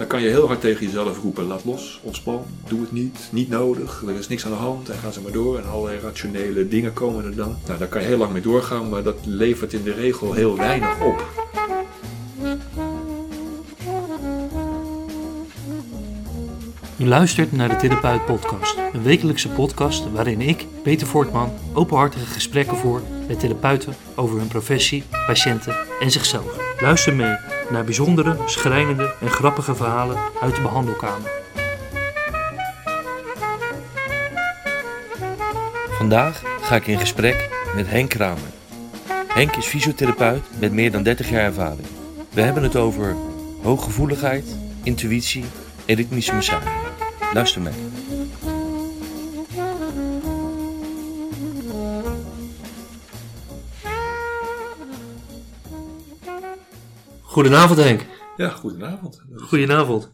dan kan je heel hard tegen jezelf roepen: laat los, ontspan, doe het niet, niet nodig, er is niks aan de hand en gaan ze maar door. En allerlei rationele dingen komen er dan. Nou, daar kan je heel lang mee doorgaan, maar dat levert in de regel heel weinig op. U luistert naar de Therapeut Podcast, een wekelijkse podcast waarin ik, Peter Voortman, openhartige gesprekken voer met therapeuten over hun professie, patiënten en zichzelf. Luister mee naar bijzondere, schrijnende en grappige verhalen uit de behandelkamer. Vandaag ga ik in gesprek met Henk Kramer. Henk is fysiotherapeut met meer dan 30 jaar ervaring. We hebben het over hooggevoeligheid, intuïtie en ritmische massage. Luister mee. Goedenavond Henk. Ja, goedenavond. Goedenavond.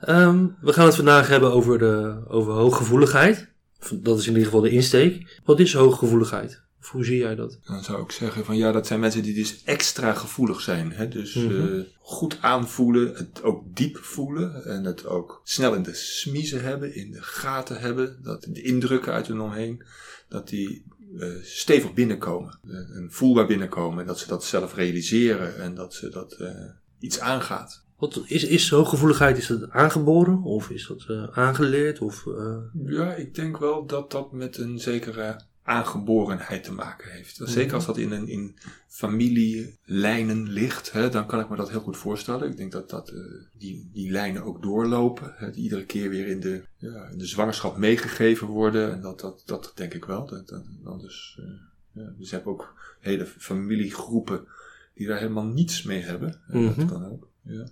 Ehm, we gaan het vandaag hebben over, de, over hooggevoeligheid. Dat is in ieder geval de insteek. Wat is hooggevoeligheid? Of hoe zie jij dat? Dan zou ik zeggen van ja, dat zijn mensen die dus extra gevoelig zijn. Hè? Dus Mhm. eh, goed aanvoelen, het ook diep voelen en het ook snel in de smiezen hebben, in de gaten hebben. Dat de indrukken uit hun omheen, dat die eh, stevig binnenkomen eh, en voelbaar binnenkomen. En dat ze dat zelf realiseren en dat ze dat eh, iets aangaat. Wat is, is hooggevoeligheid is dat aangeboren of is dat eh, aangeleerd? Of, eh, Ja, ik denk wel dat dat met een zekere aangeborenheid te maken heeft. Zeker als dat in, een, in familielijnen ligt, hè, dan kan ik me dat heel goed voorstellen. Ik denk dat, dat eh, die, die lijnen ook doorlopen, hè, die iedere keer weer in de, ja, in de zwangerschap meegegeven worden. En dat, dat, dat denk ik wel. Dat, dat, anders, eh, ja, dus je hebt ook hele familiegroepen die daar helemaal niets mee hebben. En Mhm. Dat kan ook. Ja.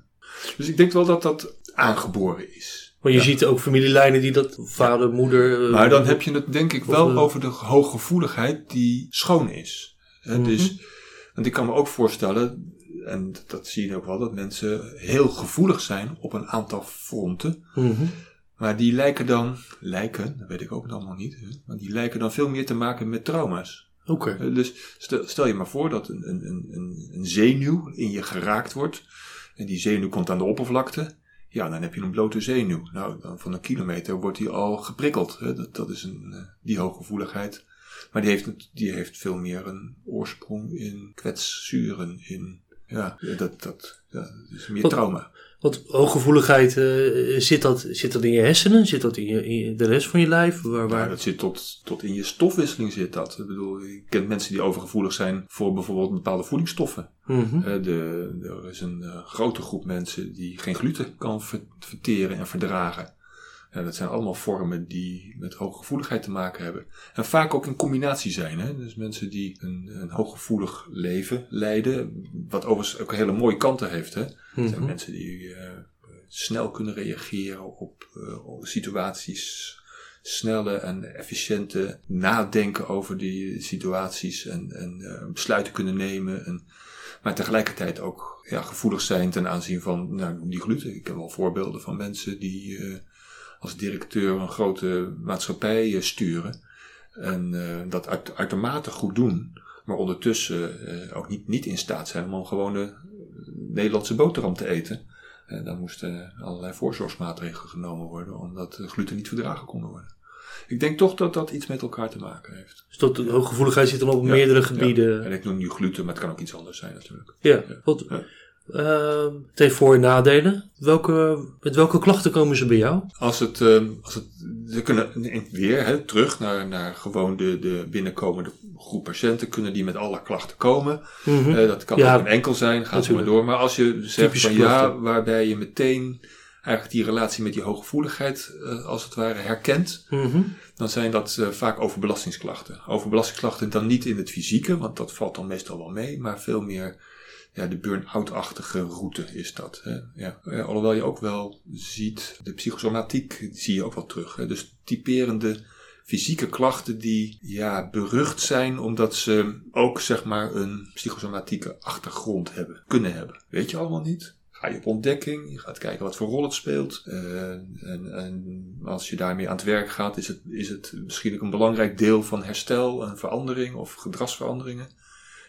Dus ik denk wel dat dat aangeboren is. Maar je Ja. ziet ook familielijnen die dat vader, moeder. eh, Maar dan heb je het denk ik wel eh, over de hooggevoeligheid die schoon is. Mhm. dus, want ik kan me ook voorstellen, en dat zie je ook wel, dat mensen heel gevoelig zijn op een aantal fronten. Mhm. Maar die lijken dan, lijken, dat weet ik ook allemaal niet, hè, maar die lijken dan veel meer te maken met trauma's. Oké. Eh, Dus stel, stel je maar voor dat een, een- een, een zenuw in je geraakt wordt. En die zenuw komt aan de oppervlakte. Ja, dan heb je een blote zenuw. Nou, dan van een kilometer wordt die al geprikkeld. Hè? Dat, dat is een, eh, die hooggevoeligheid. Maar die heeft, die heeft veel meer een oorsprong in kwetsuren. In, ja, dat, dat, ja, dat is meer Wat- trauma. Want hooggevoeligheid, eh, zit, dat, zit dat in je hersenen? Zit dat in, je, in de rest van je lijf? Waar, waar... Ja, dat zit tot, tot in je stofwisseling zit dat. Ik bedoel, je kent mensen die overgevoelig zijn voor bijvoorbeeld bepaalde voedingsstoffen. Mhm. Eh, de, er is een eh, grote groep mensen die geen gluten kan ver- verteren en verdragen. Ja, dat zijn allemaal vormen die met hooggevoeligheid te maken hebben. En vaak ook in combinatie zijn. Hè? Dus mensen die een, een hooggevoelig leven leiden, wat overigens ook hele mooie kanten heeft. Hè? Het zijn Mhm. mensen die eh, snel kunnen reageren op, eh, op situaties. Snelle en efficiënte nadenken over die situaties en, en eh, besluiten kunnen nemen. En, maar tegelijkertijd ook ja, gevoelig zijn ten aanzien van nou, die gluten. Ik heb wel voorbeelden van mensen die als directeur een grote maatschappij eh, sturen. En eh, dat uit, uitermate goed doen. Maar ondertussen eh, ook niet, niet in staat zijn om gewoon de Nederlandse boterham te eten. En dan moesten allerlei voorzorgsmaatregelen genomen worden, omdat de gluten niet verdragen konden worden. Ik denk toch dat dat iets met elkaar te maken heeft. Dus dat hooggevoeligheid zit dan op Ja, meerdere ja. gebieden. En ik noem nu gluten, maar het kan ook iets anders zijn natuurlijk. Ja, wat, Ehm, het heeft voor- en nadelen. Welke, met welke klachten komen ze bij jou? Als het, eh, als het ze kunnen weer hè, terug naar, naar gewoon de, de binnenkomende groep patiënten, kunnen die met alle klachten komen. Mhm. Eh, dat kan Ja, ook een enkel zijn, gaat zo maar door. Maar als je zegt Typische van ja, waarbij je meteen eigenlijk die relatie met die hooggevoeligheid eh, als het ware herkent, Mhm. dan zijn dat eh, vaak overbelastingsklachten. Overbelastingsklachten dan niet in het fysieke, want dat valt dan meestal wel mee, maar veel meer ja, de burn-out-achtige route is dat. Hè? Ja. Alhoewel je ook wel ziet, de psychosomatiek zie je ook wel terug. Hè? Dus typerende fysieke klachten die ja, berucht zijn omdat ze ook zeg maar een psychosomatieke achtergrond hebben, kunnen hebben. Weet je allemaal niet? Ga je op ontdekking, je gaat kijken wat voor rol het speelt. En, en als je daarmee aan het werk gaat, is het, is het misschien ook een belangrijk deel van herstel en verandering of gedragsveranderingen.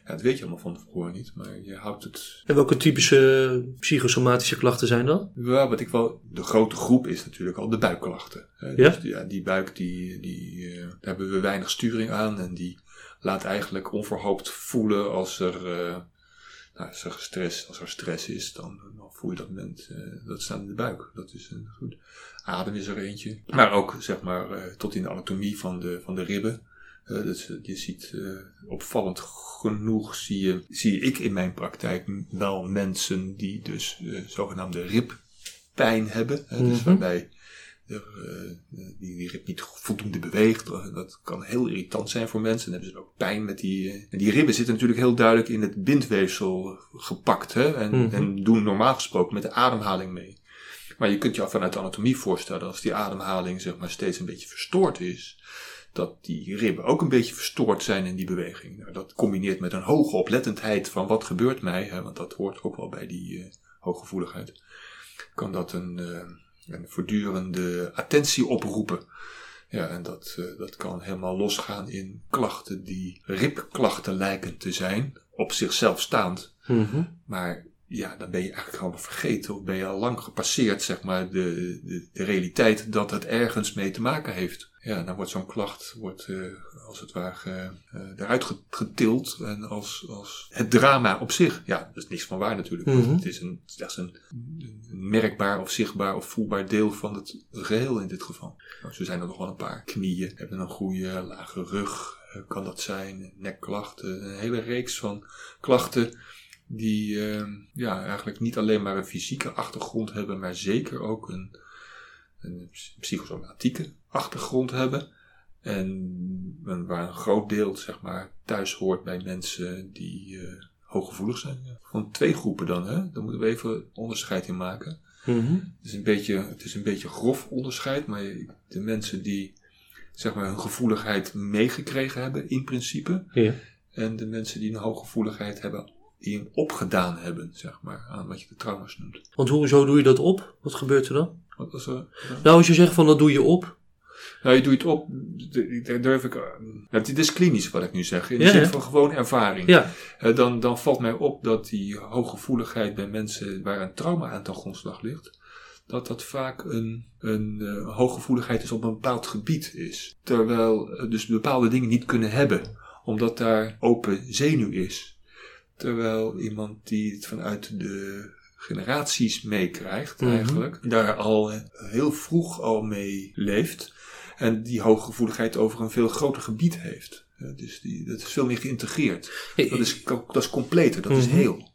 Ja, dat weet je allemaal van tevoren niet, maar je houdt het... En welke typische psychosomatische klachten zijn dat? Ja, wat ik wel... De grote groep is natuurlijk al de buikklachten. hè. Ja? Dus die, ja, die buik, die, die, eh, daar hebben we weinig sturing aan en die laat eigenlijk onverhoopt voelen als er... eh, nou, als er stress, als er stress is, dan, dan voel je dat moment, eh, dat staat in de buik. Dat is eh, goed. Adem is er eentje. Maar ook, zeg maar, tot in de anatomie van de, van de ribben. Eh, dus, eh, je ziet, eh, opvallend genoeg zie, je, zie ik in mijn praktijk wel mensen die dus eh, zogenaamde ribpijn hebben. Hè, Dus Mhm. waarbij die, die rib niet voldoende beweegt. Dat kan heel irritant zijn voor mensen. Dan hebben ze ook pijn met die... en die ribben zitten natuurlijk heel duidelijk in het bindweefsel gepakt. Hè, en, Mhm. en doen normaal gesproken met de ademhaling mee. Maar je kunt je vanuit de anatomie voorstellen, als die ademhaling zeg maar, steeds een beetje verstoord is, dat die ribben ook een beetje verstoord zijn in die beweging. Nou, dat combineert met een hoge oplettendheid van wat gebeurt mij, hè, want dat hoort ook wel bij die eh, hooggevoeligheid, kan dat een, eh, een voortdurende attentie oproepen. Ja, en dat, eh, dat kan helemaal losgaan in klachten die ribklachten lijken te zijn, op zichzelf staand. Mhm. Maar ja, dan ben je eigenlijk allemaal vergeten. Of ben je al lang gepasseerd, zeg maar, de, de, de realiteit dat het ergens mee te maken heeft. Ja, dan wordt zo'n klacht, wordt, eh, als het ware, eh, eruit ge- getild. En als, als het drama op zich. Ja, dat is niks van waar natuurlijk. Mhm. Het is een, slechts een, een merkbaar of zichtbaar of voelbaar deel van het geheel in dit geval. Nou, zo zijn er nog wel een paar. Knieën hebben een goede lage rug, eh, kan dat zijn. Nekklachten, een hele reeks van klachten die eh, ja, eigenlijk niet alleen maar een fysieke achtergrond hebben, maar zeker ook een, een psychosomatieke achtergrond hebben. En, en waar een groot deel zeg maar, thuis hoort bij mensen die eh, hooggevoelig zijn. Van twee groepen dan, hè? daar moeten we even onderscheid in maken. Mhm. Het is een beetje, het is een beetje grof onderscheid, maar de mensen die zeg maar, hun gevoeligheid meegekregen hebben, in principe, Ja. en de mensen die een hooggevoeligheid hebben, die hem opgedaan hebben, zeg maar, aan wat je de trauma's noemt. Want hoezo doe je dat op? Wat gebeurt er dan? Wat was er? Nou, als je zegt van dat doe je op. Nou, je doet het op, daar durf ik. Nou, dit is klinisch wat ik nu zeg, in de Ja, zin van gewoon ervaring. Ja. Eh, dan, dan valt mij op dat die hooggevoeligheid bij mensen waar een trauma aan ten grondslag ligt, dat dat vaak een, een eh, hooggevoeligheid is op een bepaald gebied is. Terwijl dus bepaalde dingen niet kunnen hebben, omdat daar open zenuw is. Terwijl iemand die het vanuit de generaties meekrijgt, Mhm. eigenlijk, daar al heel vroeg al mee leeft. En die hooggevoeligheid over een veel groter gebied heeft. Dus die, dat is veel meer geïntegreerd. Dat is, dat is completer, dat is Mhm. heel.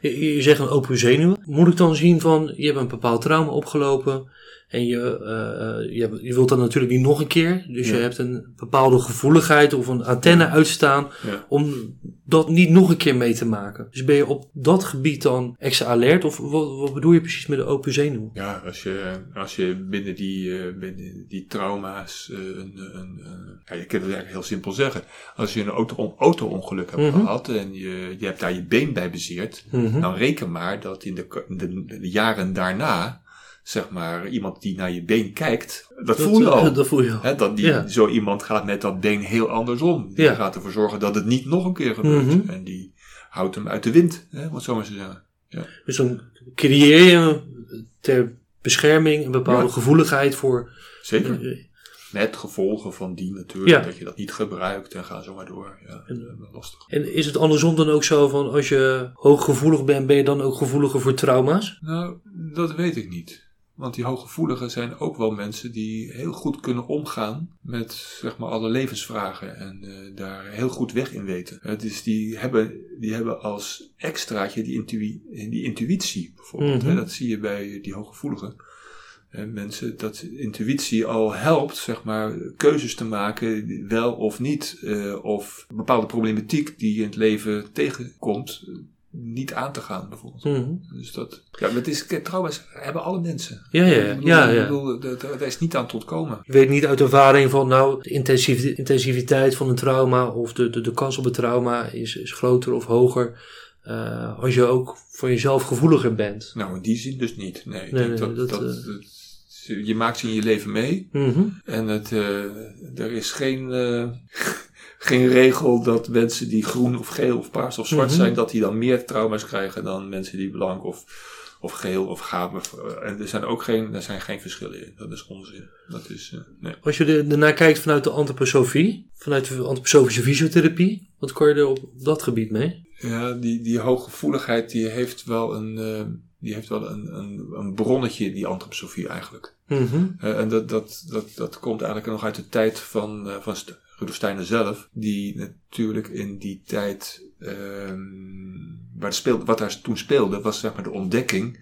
Je, je zegt een open zenuwen. Moet ik dan zien van, je hebt een bepaald trauma opgelopen en je, eh, eh, je, je wilt dat natuurlijk niet nog een keer. Dus je hebt een bepaalde gevoeligheid of een antenne uitstaan Ja. om dat niet nog een keer mee te maken. Dus ben je op dat gebied dan extra alert of wat, wat bedoel je precies met de open zenuwen? Ja, als je, als je binnen die, eh, binnen die trauma's een, een, ja, je kunt het eigenlijk heel simpel zeggen. Als je een auto, auto-ongeluk hebt Mhm. gehad en je, je hebt daar je been bij bezeerd, Mhm. dan reken maar dat in de, de, de jaren daarna, zeg maar, iemand die naar je been kijkt, dat, voel je al. Dat voel je al. Dat die, Ja. Zo iemand gaat met dat been heel andersom. Die Ja. gaat ervoor zorgen dat het niet nog een keer gebeurt. Mhm. En die houdt hem uit de wind, hè, om het zo maar te zeggen. Dus dan creëer je ter bescherming een bepaalde Ja. gevoeligheid voor... Zeker. eh, Met gevolgen van die natuurlijk, Ja. dat je dat niet gebruikt en ga zo maar door. Ja, wel lastig. En is het andersom dan ook zo van als je hooggevoelig bent, ben je dan ook gevoeliger voor trauma's? Nou, dat weet ik niet. Want die hooggevoeligen zijn ook wel mensen die heel goed kunnen omgaan met zeg maar, alle levensvragen en eh, daar heel goed weg in weten. Eh, dus die hebben, die hebben als extraatje die, intui die intuïtie bijvoorbeeld. Mhm. hè. Dat zie je bij die hooggevoeligen. Eh, mensen, dat intuïtie al helpt, zeg maar, keuzes te maken, wel of niet, eh, of bepaalde problematiek die je in het leven tegenkomt, eh, niet aan te gaan bijvoorbeeld. Mhm. Dus dat, ja, het is, trouwens, hebben alle mensen. Ja, ja, bedoel, ja, ik ja. bedoel, dat- dat- daar is niet aan te ontkomen. Je weet niet uit ervaring van, nou, de intensiv- intensiviteit van een trauma of de, de, de kans op een trauma is, is groter of hoger eh, als je ook voor jezelf gevoeliger bent. Nou, in die zin dus niet. Nee, ik Nee, denk nee, dat, dat, dat, eh, dat- je maakt ze in je leven mee. Mhm. En het, eh, er is geen, geen regel dat mensen die groen of geel of paars of zwart Mhm. zijn, dat die dan meer trauma's krijgen dan mensen die blank of, of geel of gaven. En er zijn ook geen, er zijn geen verschillen in. Dat is onzin. Dat is, eh, nee. Als je er- ernaar kijkt vanuit de antroposofie, vanuit de antroposofische fysiotherapie, wat kan je er op dat gebied mee? Ja, die, die hooggevoeligheid die heeft wel een, eh, die heeft wel een, een, een bronnetje, die antroposofie eigenlijk. Mhm. Eh, en dat, dat, dat, dat komt eigenlijk nog uit de tijd van, eh, van Rudolf Steiner zelf. Die natuurlijk in die tijd, ehm, waar speelde, wat daar toen speelde, was zeg maar de ontdekking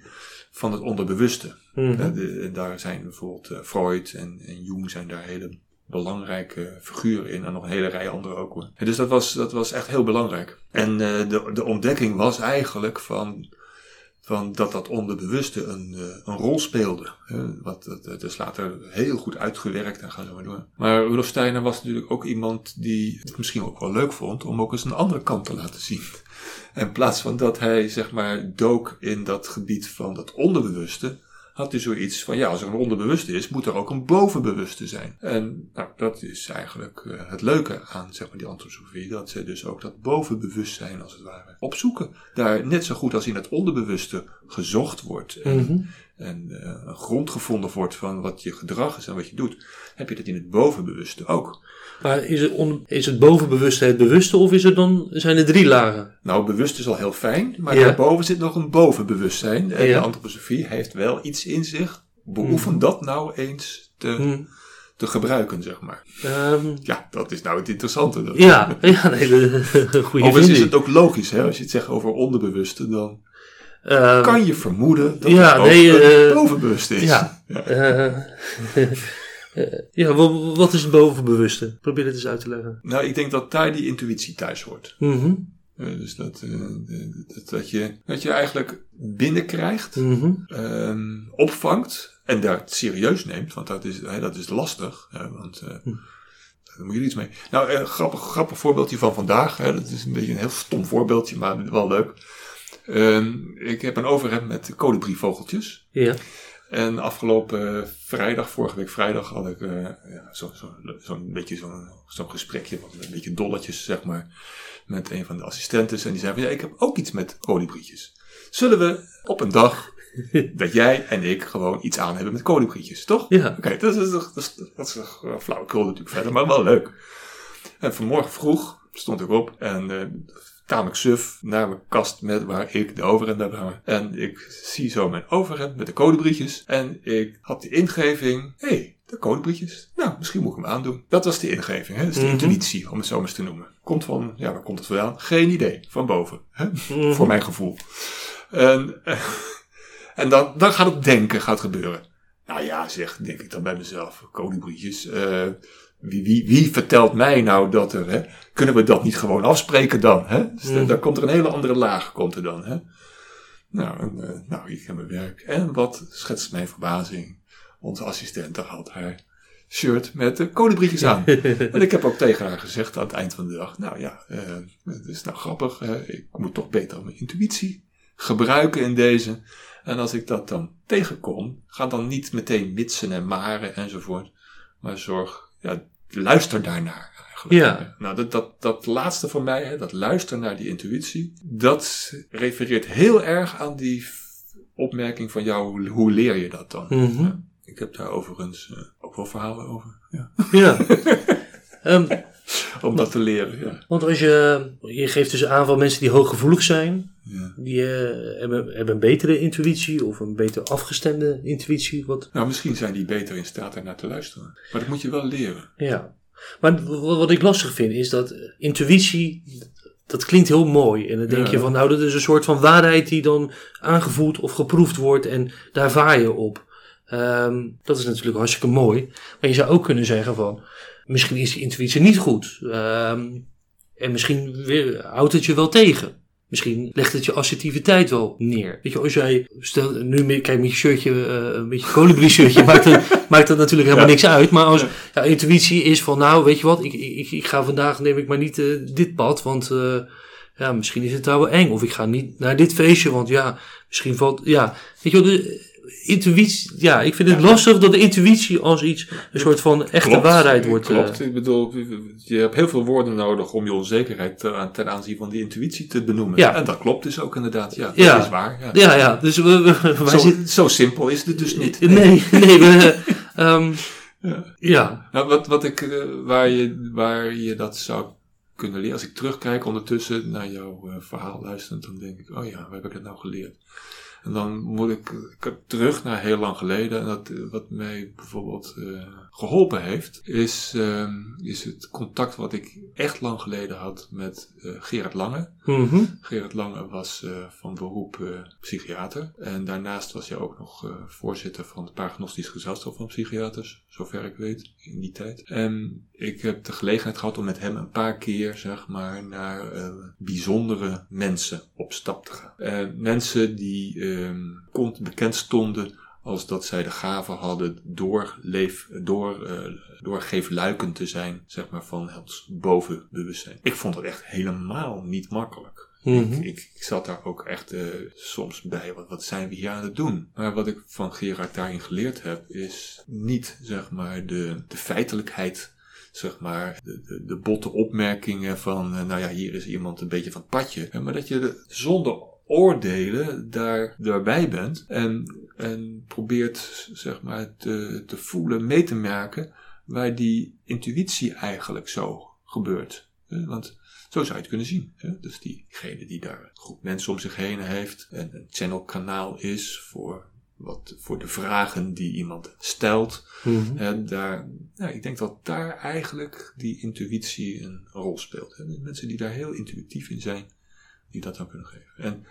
van het onderbewuste. Mhm. De- en daar zijn bijvoorbeeld eh, Freud en, en Jung zijn daar hele belangrijke figuren in. En nog een hele rij anderen ook hoor. Dus dat was, dat was echt heel belangrijk. En eh, de, de ontdekking was eigenlijk van, van dat dat onderbewuste een, eh, een rol speelde. Wat, dat, is later heel goed uitgewerkt en ga zo maar door. Maar Rudolf Steiner was natuurlijk ook iemand die het misschien ook wel leuk vond om ook eens een andere kant te laten zien. In plaats van dat hij zeg maar dook in dat gebied van dat onderbewuste, had hij zoiets van ja, als er een onderbewuste is, moet er ook een bovenbewuste zijn. En nou, dat is eigenlijk eh, het leuke aan zeg maar, die antroposofie, dat ze dus ook dat bovenbewustzijn als het ware opzoeken. Daar net zo goed als in het onderbewuste gezocht wordt. En eh, een grond gevonden wordt van wat je gedrag is en wat je doet, heb je dat in het bovenbewuste ook. Maar is het, on- is het bovenbewuste het bewuste of is het dan, zijn er drie lagen? Nou, bewust is al heel fijn, maar Ja. daarboven zit nog een bovenbewustzijn. En Ja. de antroposofie heeft wel iets in zich. Beoefen dat nou eens te, Mhm. te gebruiken, zeg maar. Ehm, Ja, dat is nou het interessante. Dat. ja, ja, nee, de, goede Overigens is het ook logisch, hè? als je het zegt over onderbewuste, dan Ehm, kan je vermoeden dat ja, het nee, een eh, bovenbewuste is. ja. eh, eh, ja, wa- wat is het bovenbewuste? Probeer het eens uit te leggen. Nou, ik denk dat daar die intuïtie thuis hoort. Mhm. Eh, dus dat, eh, dat, dat, je, dat je eigenlijk binnenkrijgt, Mhm. ehm, opvangt en daar serieus neemt, want dat is, dat is lastig. Hè, want eh, Hm. daar moet je iets mee. Nou, een grappig, grappig voorbeeldje van vandaag. Hè, dat is een beetje een heel stom voorbeeldje, maar wel leuk. Ehm, ik heb een overhemd met kolibrievogeltjes. Ja. En afgelopen vrijdag, vorige week vrijdag, had ik eh, ja, zo'n zo, zo'n beetje zo'n gesprekje, wat een beetje dolletjes, zeg maar, met een van de assistentes. En die zei van, ja, ik heb ook iets met kolibrietjes. Zullen we op een dag dat jij en ik gewoon iets aan hebben met kolibrietjes, toch? Ja. Oké, dat is toch dat is, dat is uh, flauwekul natuurlijk verder, maar wel leuk. En vanmorgen vroeg stond ik op en eh tamelijk suf naar mijn kast met waar ik de overhemd heb hangen. En ik zie zo mijn overhemd met de codebrietjes. En ik had de ingeving, hé, hey, de codebrietjes. Nou, misschien moet ik hem aandoen. Dat was de ingeving, hè? dat is de Mhm. intuïtie, om het zo maar eens te noemen. Komt van, ja, waar komt het vandaan? Geen idee, van boven, hè? Mhm. voor mijn gevoel. En, en dan, dan gaat het denken, gaat gebeuren. Nou ja, zeg, denk ik dan bij mezelf, kolibrietjes. eh, wie, wie, wie vertelt mij nou dat er, hè? Kunnen we dat niet gewoon afspreken dan, hè? Dus dan- Mm. dan komt er een hele andere laag, komt er dan, hè? Nou, en, eh, nou, ik heb mijn werk. En wat schetst mijn verbazing? Onze assistente had haar shirt met de kolibrietjes aan. en ik heb ook tegen haar gezegd aan het eind van de dag, nou ja, eh, het is nou grappig, ik moet toch beter mijn intuïtie gebruiken in deze. En als ik dat dan tegenkom, ga dan niet meteen mitsen en maren enzovoort. Maar zorg, ja, luister daarnaar eigenlijk. Ja. Nou, dat, dat, dat laatste van mij, hè, dat luisteren naar die intuïtie, dat refereert heel erg aan die opmerking van jou, hoe, leer je dat dan? Mhm. Ja. Ik heb daar overigens eh, ook wel verhalen over. Ja. Ja. Ehm, Om dat te leren, ja. want als je, je geeft dus aan van mensen die hooggevoelig zijn, ja. die eh, hebben, hebben een betere intuïtie of een beter afgestemde intuïtie. Wat, Nou, misschien zijn die beter in staat daarnaar te luisteren. Maar dat moet je wel leren. ja. Maar wat, ik lastig vind is dat intuïtie, dat klinkt heel mooi. En dan denk Ja. je van, nou, dat is een soort van waarheid die dan aangevoeld of geproefd wordt en daar vaar je op. Ehm, dat is natuurlijk hartstikke mooi. Maar je zou ook kunnen zeggen van, misschien is die intuïtie niet goed. Ehm, en misschien weer, houdt het je wel tegen. Misschien legt het je assertiviteit wel neer. Weet je, als jij, stel, nu kijk met je shirtje, eh, een beetje colibri shirtje, maakt, het, maakt dat natuurlijk helemaal Ja. niks uit. Maar als Ja. ja, intuïtie is van, nou, weet je wat, ik, ik, ik ga vandaag, neem ik maar niet eh, dit pad, want eh, ja, misschien is het daar wel eng. Of ik ga niet naar dit feestje, want ja, misschien valt, ja, weet je wel, intuïtie, ja, ik vind het lastig dat de intuïtie als iets, een soort van echte Klopt, waarheid wordt. eh, Klopt, ik bedoel, je hebt heel veel woorden nodig om je onzekerheid te- aan- ten aanzien van die intuïtie te benoemen. Ja. En dat klopt dus ook inderdaad, ja. Dat Ja. is waar. Ja. ja, ja, dus we, we- wij Zo, zitten. zo simpel is het dus niet. Nee, nee, we. ehm, Ja. ja. Nou, wat, wat ik, eh, waar, je, waar je dat zou kunnen leren, als ik terugkijk ondertussen naar jouw eh, verhaal luisterend, dan denk ik, oh ja, waar heb ik het nou geleerd? En dan moet ik, ik terug naar heel lang geleden. En dat, wat mij bijvoorbeeld eh, geholpen heeft, is, ehm, is het contact wat ik echt lang geleden had met eh, Gerard Lange. Mhm. Gerard Lange was eh, van beroep eh, psychiater. En daarnaast was hij ook nog voorzitter van het Paragnostisch Gezelschap van Psychiaters, zover ik weet, in die tijd. En ik heb de gelegenheid gehad om met hem een paar keer, zeg maar, naar bijzondere mensen op stap te gaan. Mensen die ehm, bekend stonden als dat zij de gave hadden door, leef, door, eh, door geefluikend te zijn, zeg maar, van het bovenbewustzijn. Ik vond dat echt helemaal niet makkelijk. Mhm. Ik, ik, ik zat daar ook echt eh, soms bij, wat, wat zijn we hier aan het doen? Maar wat ik van Gerard daarin geleerd heb, is niet, zeg maar, de, de feitelijkheid, zeg maar, de, de, de botte opmerkingen van, eh, nou ja, hier is iemand een beetje van het padje. Eh, Maar dat je de, zonder oordelen daar, daarbij bent en, en probeert, zeg maar, te, te voelen, mee te merken waar die intuïtie eigenlijk zo gebeurt. Eh, Want zo zou je het kunnen zien. Hè? Dus diegene die daar een groep mensen om zich heen heeft en een channelkanaal is voor, wat, voor de vragen die iemand stelt. Mhm. En daar, ja, ik denk dat daar eigenlijk die intuïtie een rol speelt. Hè? Mensen die daar heel intuïtief in zijn, die dat dan kunnen geven. En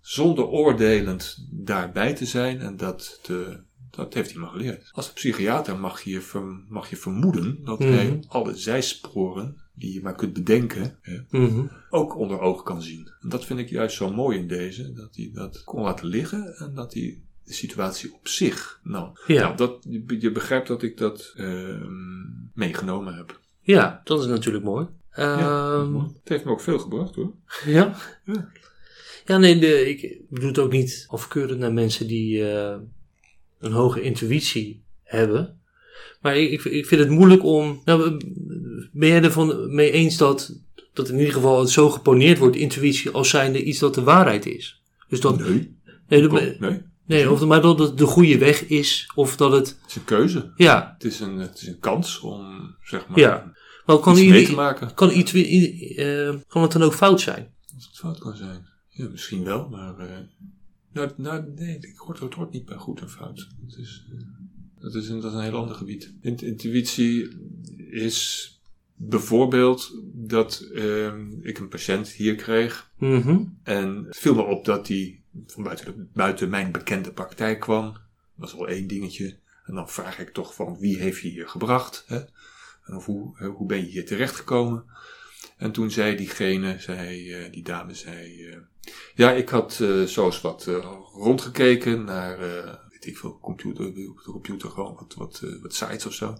zonder oordelend daarbij te zijn en dat te, dat heeft hij me geleerd. Als psychiater mag je, ver- mag je vermoeden dat Mhm. hij alle zijsporen die je maar kunt bedenken, hè, Mhm. ook onder ogen kan zien. En dat vind ik juist zo mooi in deze, dat hij dat kon laten liggen en dat hij de situatie op zich nam. Ja. Nou, dat, je, je begrijpt dat ik dat ehm, meegenomen heb. ja, dat is natuurlijk mooi. Ja, Ehm, het heeft me ook veel gebracht hoor. Ja? Ja. Ja, nee, de, ik bedoel het ook niet afkeurend naar mensen die eh, een hoge intuïtie hebben. Maar ik, ik, ik vind het moeilijk om. Nou, ben jij ervan mee eens dat, dat in ieder geval het zo geponeerd wordt, intuïtie, als zijnde iets dat de waarheid is? Dus dat. Nee, Nee, dat- nee, het nee of, maar dat het de goede weg is, of dat het. is een keuze. Ja, Het is een, het is een kans om, zeg maar, Ja. Maar kan, iets mee te maken. kan, iets, eh, kan het dan ook fout zijn? Als het fout kan zijn. Ja, misschien wel, maar... eh, nou, nou, nee, ik hoort, het hoort niet bij goed en fout. Het is, eh, dat, is een, dat is een heel ander gebied. Int- Intuïtie is bijvoorbeeld dat ehm, ik een patiënt hier kreeg. Mhm. En het viel me op dat hij van buiten, de- buiten mijn bekende praktijk kwam. Dat was al één dingetje. En dan vraag ik toch van wie heeft je hier gebracht? Hè? Of hoe, hoe ben je hier terechtgekomen? En toen zei diegene, zei, eh, die dame zei, eh, ja, ik had eh zo eens wat rondgekeken naar, weet ik veel, computer, op de computer gewoon wat, wat, wat sites of zo.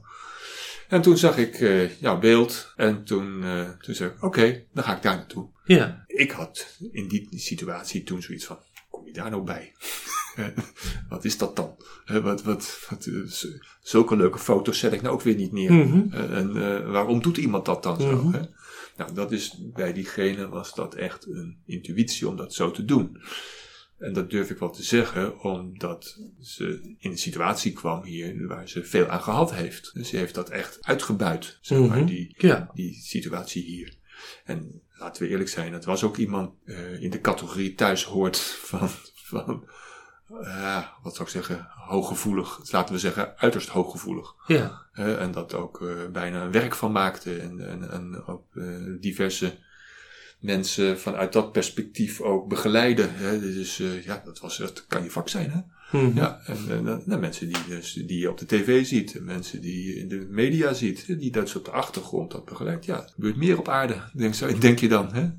En toen zag ik eh, jouw beeld en toen, toen zei ik, oké, dan ga ik daar naartoe. Ja. Ik had in die situatie toen zoiets van, kom je daar nou bij? Wat is dat dan? Wat, wat, wat, eh, zulke leuke foto's zet ik nou ook weer niet neer. Mhm. En eh, waarom doet iemand dat dan zo? Mhm. Hè? Nou, dat is, bij diegene was dat echt een intuïtie om dat zo te doen. En dat durf ik wel te zeggen, omdat ze in een situatie kwam hier waar ze veel aan gehad heeft. Dus ze heeft dat echt uitgebuit, zeg maar, Mhm. die, Ja. die situatie hier. En laten we eerlijk zijn, het was ook iemand eh, in de categorie thuis hoort van, van eh, wat zou ik zeggen, hooggevoelig. Laten we zeggen, uiterst hooggevoelig. Ja. Hè, en dat ook eh, bijna een werk van maakte. En, en, en ook eh, diverse mensen vanuit dat perspectief ook begeleiden. Hè. Dus eh, ja, dat, was, dat kan je vak zijn. Hè? Mhm. Ja, en, en, eh, mensen die, dus, die je op de tv ziet, en mensen die je in de media ziet, die dat op de achtergrond dat begeleidt. Ja, er gebeurt meer op aarde, denk, denk je dan. Hè?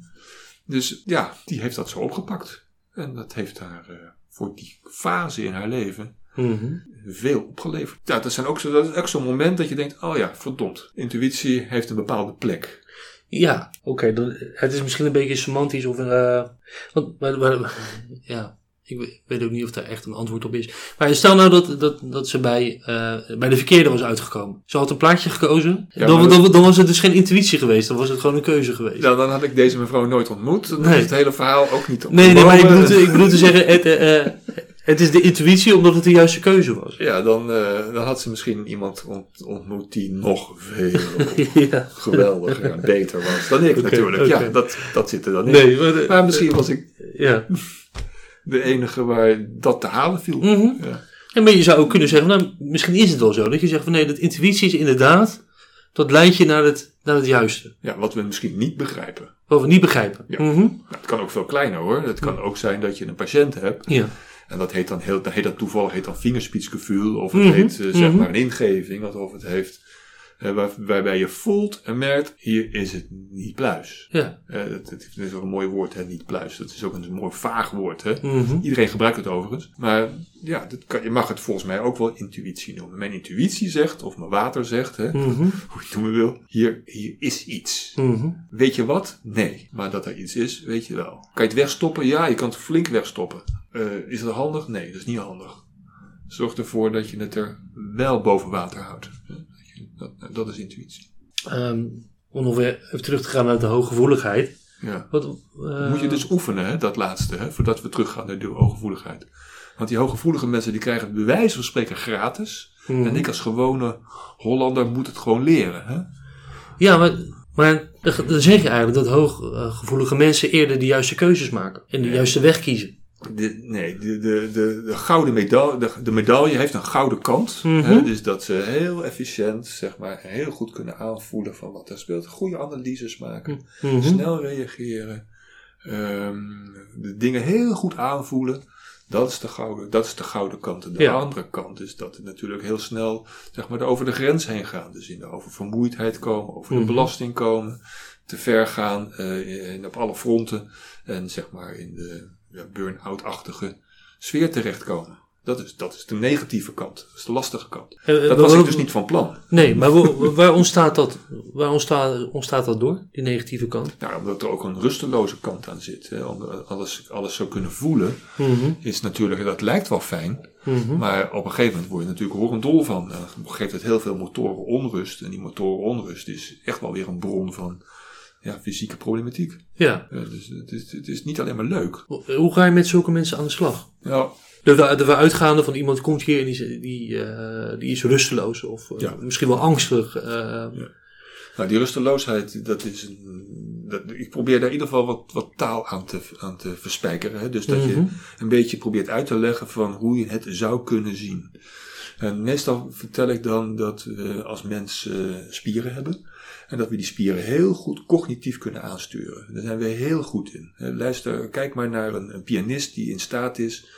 Dus ja, die heeft dat zo opgepakt. En dat heeft haar eh, voor die fase in haar leven Mhm. veel opgeleverd. Ja, dat, zijn ook zo, dat is ook zo'n moment dat je denkt, oh ja, verdomd. Intuïtie heeft een bepaalde plek. Ja, oké. het is misschien een beetje semantisch of... eh want, maar, maar- ja. Ik weet- ook niet of daar echt een antwoord op is. Maar stel nou dat, dat, dat ze bij, eh, bij de verkeerde was uitgekomen. Ze had een plaatje gekozen. Ja, dan, dan, dan was het dus geen intuïtie geweest. Dan was het gewoon een keuze geweest. Nou, dan had ik deze mevrouw nooit ontmoet. Dan Nee. is het hele verhaal ook niet op nee, nee, maar ik bedoel, te- ik bedoel te zeggen, het, eh, eh, het is de intuïtie omdat het de juiste keuze was. Ja, dan, dan had ze misschien iemand ont- ontmoet die nog veel ja. geweldiger en beter was dan ik natuurlijk. Ja, dat, dat zit er dan in. Nee, maar, Maar misschien was ik ja. De enige waar dat te halen viel. Mhm. Ja. En maar je zou ook kunnen zeggen, nou, misschien is het wel zo. Dat je zegt van nee, dat intuïtie is inderdaad, dat leidt je naar het, naar het juiste. ja, wat we misschien niet begrijpen. Wat we niet begrijpen. Ja. Mhm. Nou, het kan ook veel kleiner hoor. Het kan ook zijn dat je een patiënt hebt. ja. En dat heet dan, heel, dat heet dat toevallig heet dan vingerspitsgevoel. Of het Mhm, heet eh, zeg maar een ingeving. Of het heeft, eh, waar, waarbij je voelt en merkt, hier is het niet pluis. Ja. Het, het is ook een mooi woord, hè, niet pluis. Dat is ook een mooi vaag woord. Hè. Mhm. Iedereen gebruikt het overigens. Maar ja, dat kan, je mag het volgens mij ook wel intuïtie noemen. Mijn intuïtie zegt, of mijn water zegt, hè, Mhm. hoe je het noemen wil, hier, hier is iets. Mhm. Weet je wat? Nee. Maar dat er iets is, weet je wel. Kan je het wegstoppen? Ja, je kan het flink wegstoppen. Eh, is dat handig? Nee, dat is niet handig. Zorg ervoor dat je het er wel boven water houdt. Dat is intuïtie. Ehm, om nog weer even terug te gaan naar de hooggevoeligheid. Ja. Wat, eh, Moet je dus oefenen, hè, dat laatste, hè, voordat we teruggaan naar de hooggevoeligheid. Want die hooggevoelige mensen die krijgen het bij wijze van spreken gratis. mhm. En ik als gewone Hollander moet het gewoon leren. Hè? Ja, maar, maar dan dan zeg je eigenlijk dat hooggevoelige mensen eerder de juiste keuzes maken. En de Ja. juiste weg kiezen. De, nee, de, de, de, de gouden medaille, de, de medaille heeft een gouden kant. Mhm. hè, dus dat ze heel efficiënt, zeg maar, heel goed kunnen aanvoelen van wat er speelt. Goede analyses maken, Mhm. snel reageren, ehm, de dingen heel goed aanvoelen. Dat is de gouden, dat is de gouden kant. En de Ja. andere kant is dat het natuurlijk heel snel zeg maar, over de grens heen gaan. Dus in de over vermoeidheid komen, over de Mhm. belasting komen, te ver gaan eh, in, op alle fronten. En zeg maar in de ja, burn-out-achtige sfeer terechtkomen. Dat is, dat is de negatieve kant. Dat is de lastige kant. Eh, eh, Dat was ik dus niet van plan. Nee, maar waar, waar ontstaat dat, waar ontstaat, ontstaat dat door, die negatieve kant? Nou, omdat er ook een rusteloze kant aan zit. Hè. Alles, alles zo kunnen voelen Mhm. is natuurlijk, dat lijkt wel fijn. Mhm. Maar op een gegeven moment word je natuurlijk horendol van. Dan geeft het heel veel motoren onrust. En die motoren onrust is echt wel weer een bron van ja, fysieke problematiek. Ja. Eh, dus het is, het is niet alleen maar leuk. Hoe- Hoe ga je met zulke mensen aan de slag? Nou, De, de, de uitgaande van iemand komt hier en die, is- die, eh, die is rusteloos of eh, Ja. misschien wel angstig. eh, nou, die rusteloosheid, dat is een, dat, ik probeer daar in ieder geval wat, wat taal aan te, aan te verspijkeren. Hè? Dus dat Mhm. je een beetje probeert uit te leggen van hoe je het zou kunnen zien. En meestal vertel ik dan dat we als mens eh, spieren hebben. En dat we die spieren heel goed cognitief kunnen aansturen. Daar zijn we heel goed in. Luister, kijk maar naar een, pianist die in staat is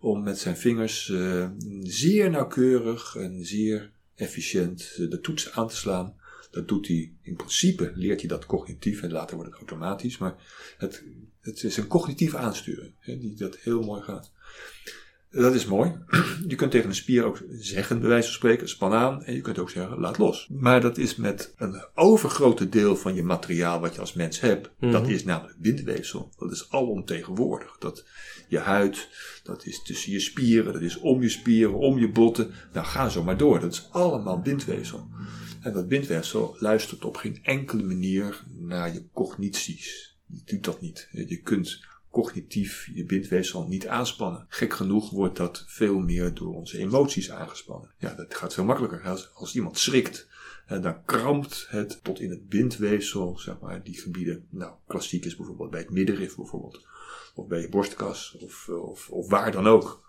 om met zijn vingers eh, zeer nauwkeurig en zeer efficiënt eh, de toetsen aan te slaan. Dat doet hij in principe, leert hij dat cognitief en later wordt het automatisch. Maar het, het is een cognitieve aansturing hè, die dat heel mooi gaat. Dat is mooi. Je kunt tegen een spier ook zeggen, bij wijze van spreken, span aan. En je kunt ook zeggen, laat los. Maar dat is met een overgrote deel van je materiaal wat je als mens hebt. Mhm. Dat is namelijk bindweefsel. Dat is alomtegenwoordig. Dat je huid, dat is tussen je spieren, dat is om je spieren, om je botten. Nou, ga zo maar door. Dat is allemaal bindweefsel. En dat bindweefsel luistert op geen enkele manier naar je cognities. Je doet dat niet. Je kunt cognitief je bindweefsel niet aanspannen. Gek genoeg wordt dat veel meer door onze emoties aangespannen. Ja, dat gaat veel makkelijker. Als, als iemand schrikt, eh, dan krampt het tot in het bindweefsel, zeg maar, die gebieden. Nou, klassiek is bijvoorbeeld bij het middenrif bijvoorbeeld. Of bij je borstkas, of, of, of waar dan ook.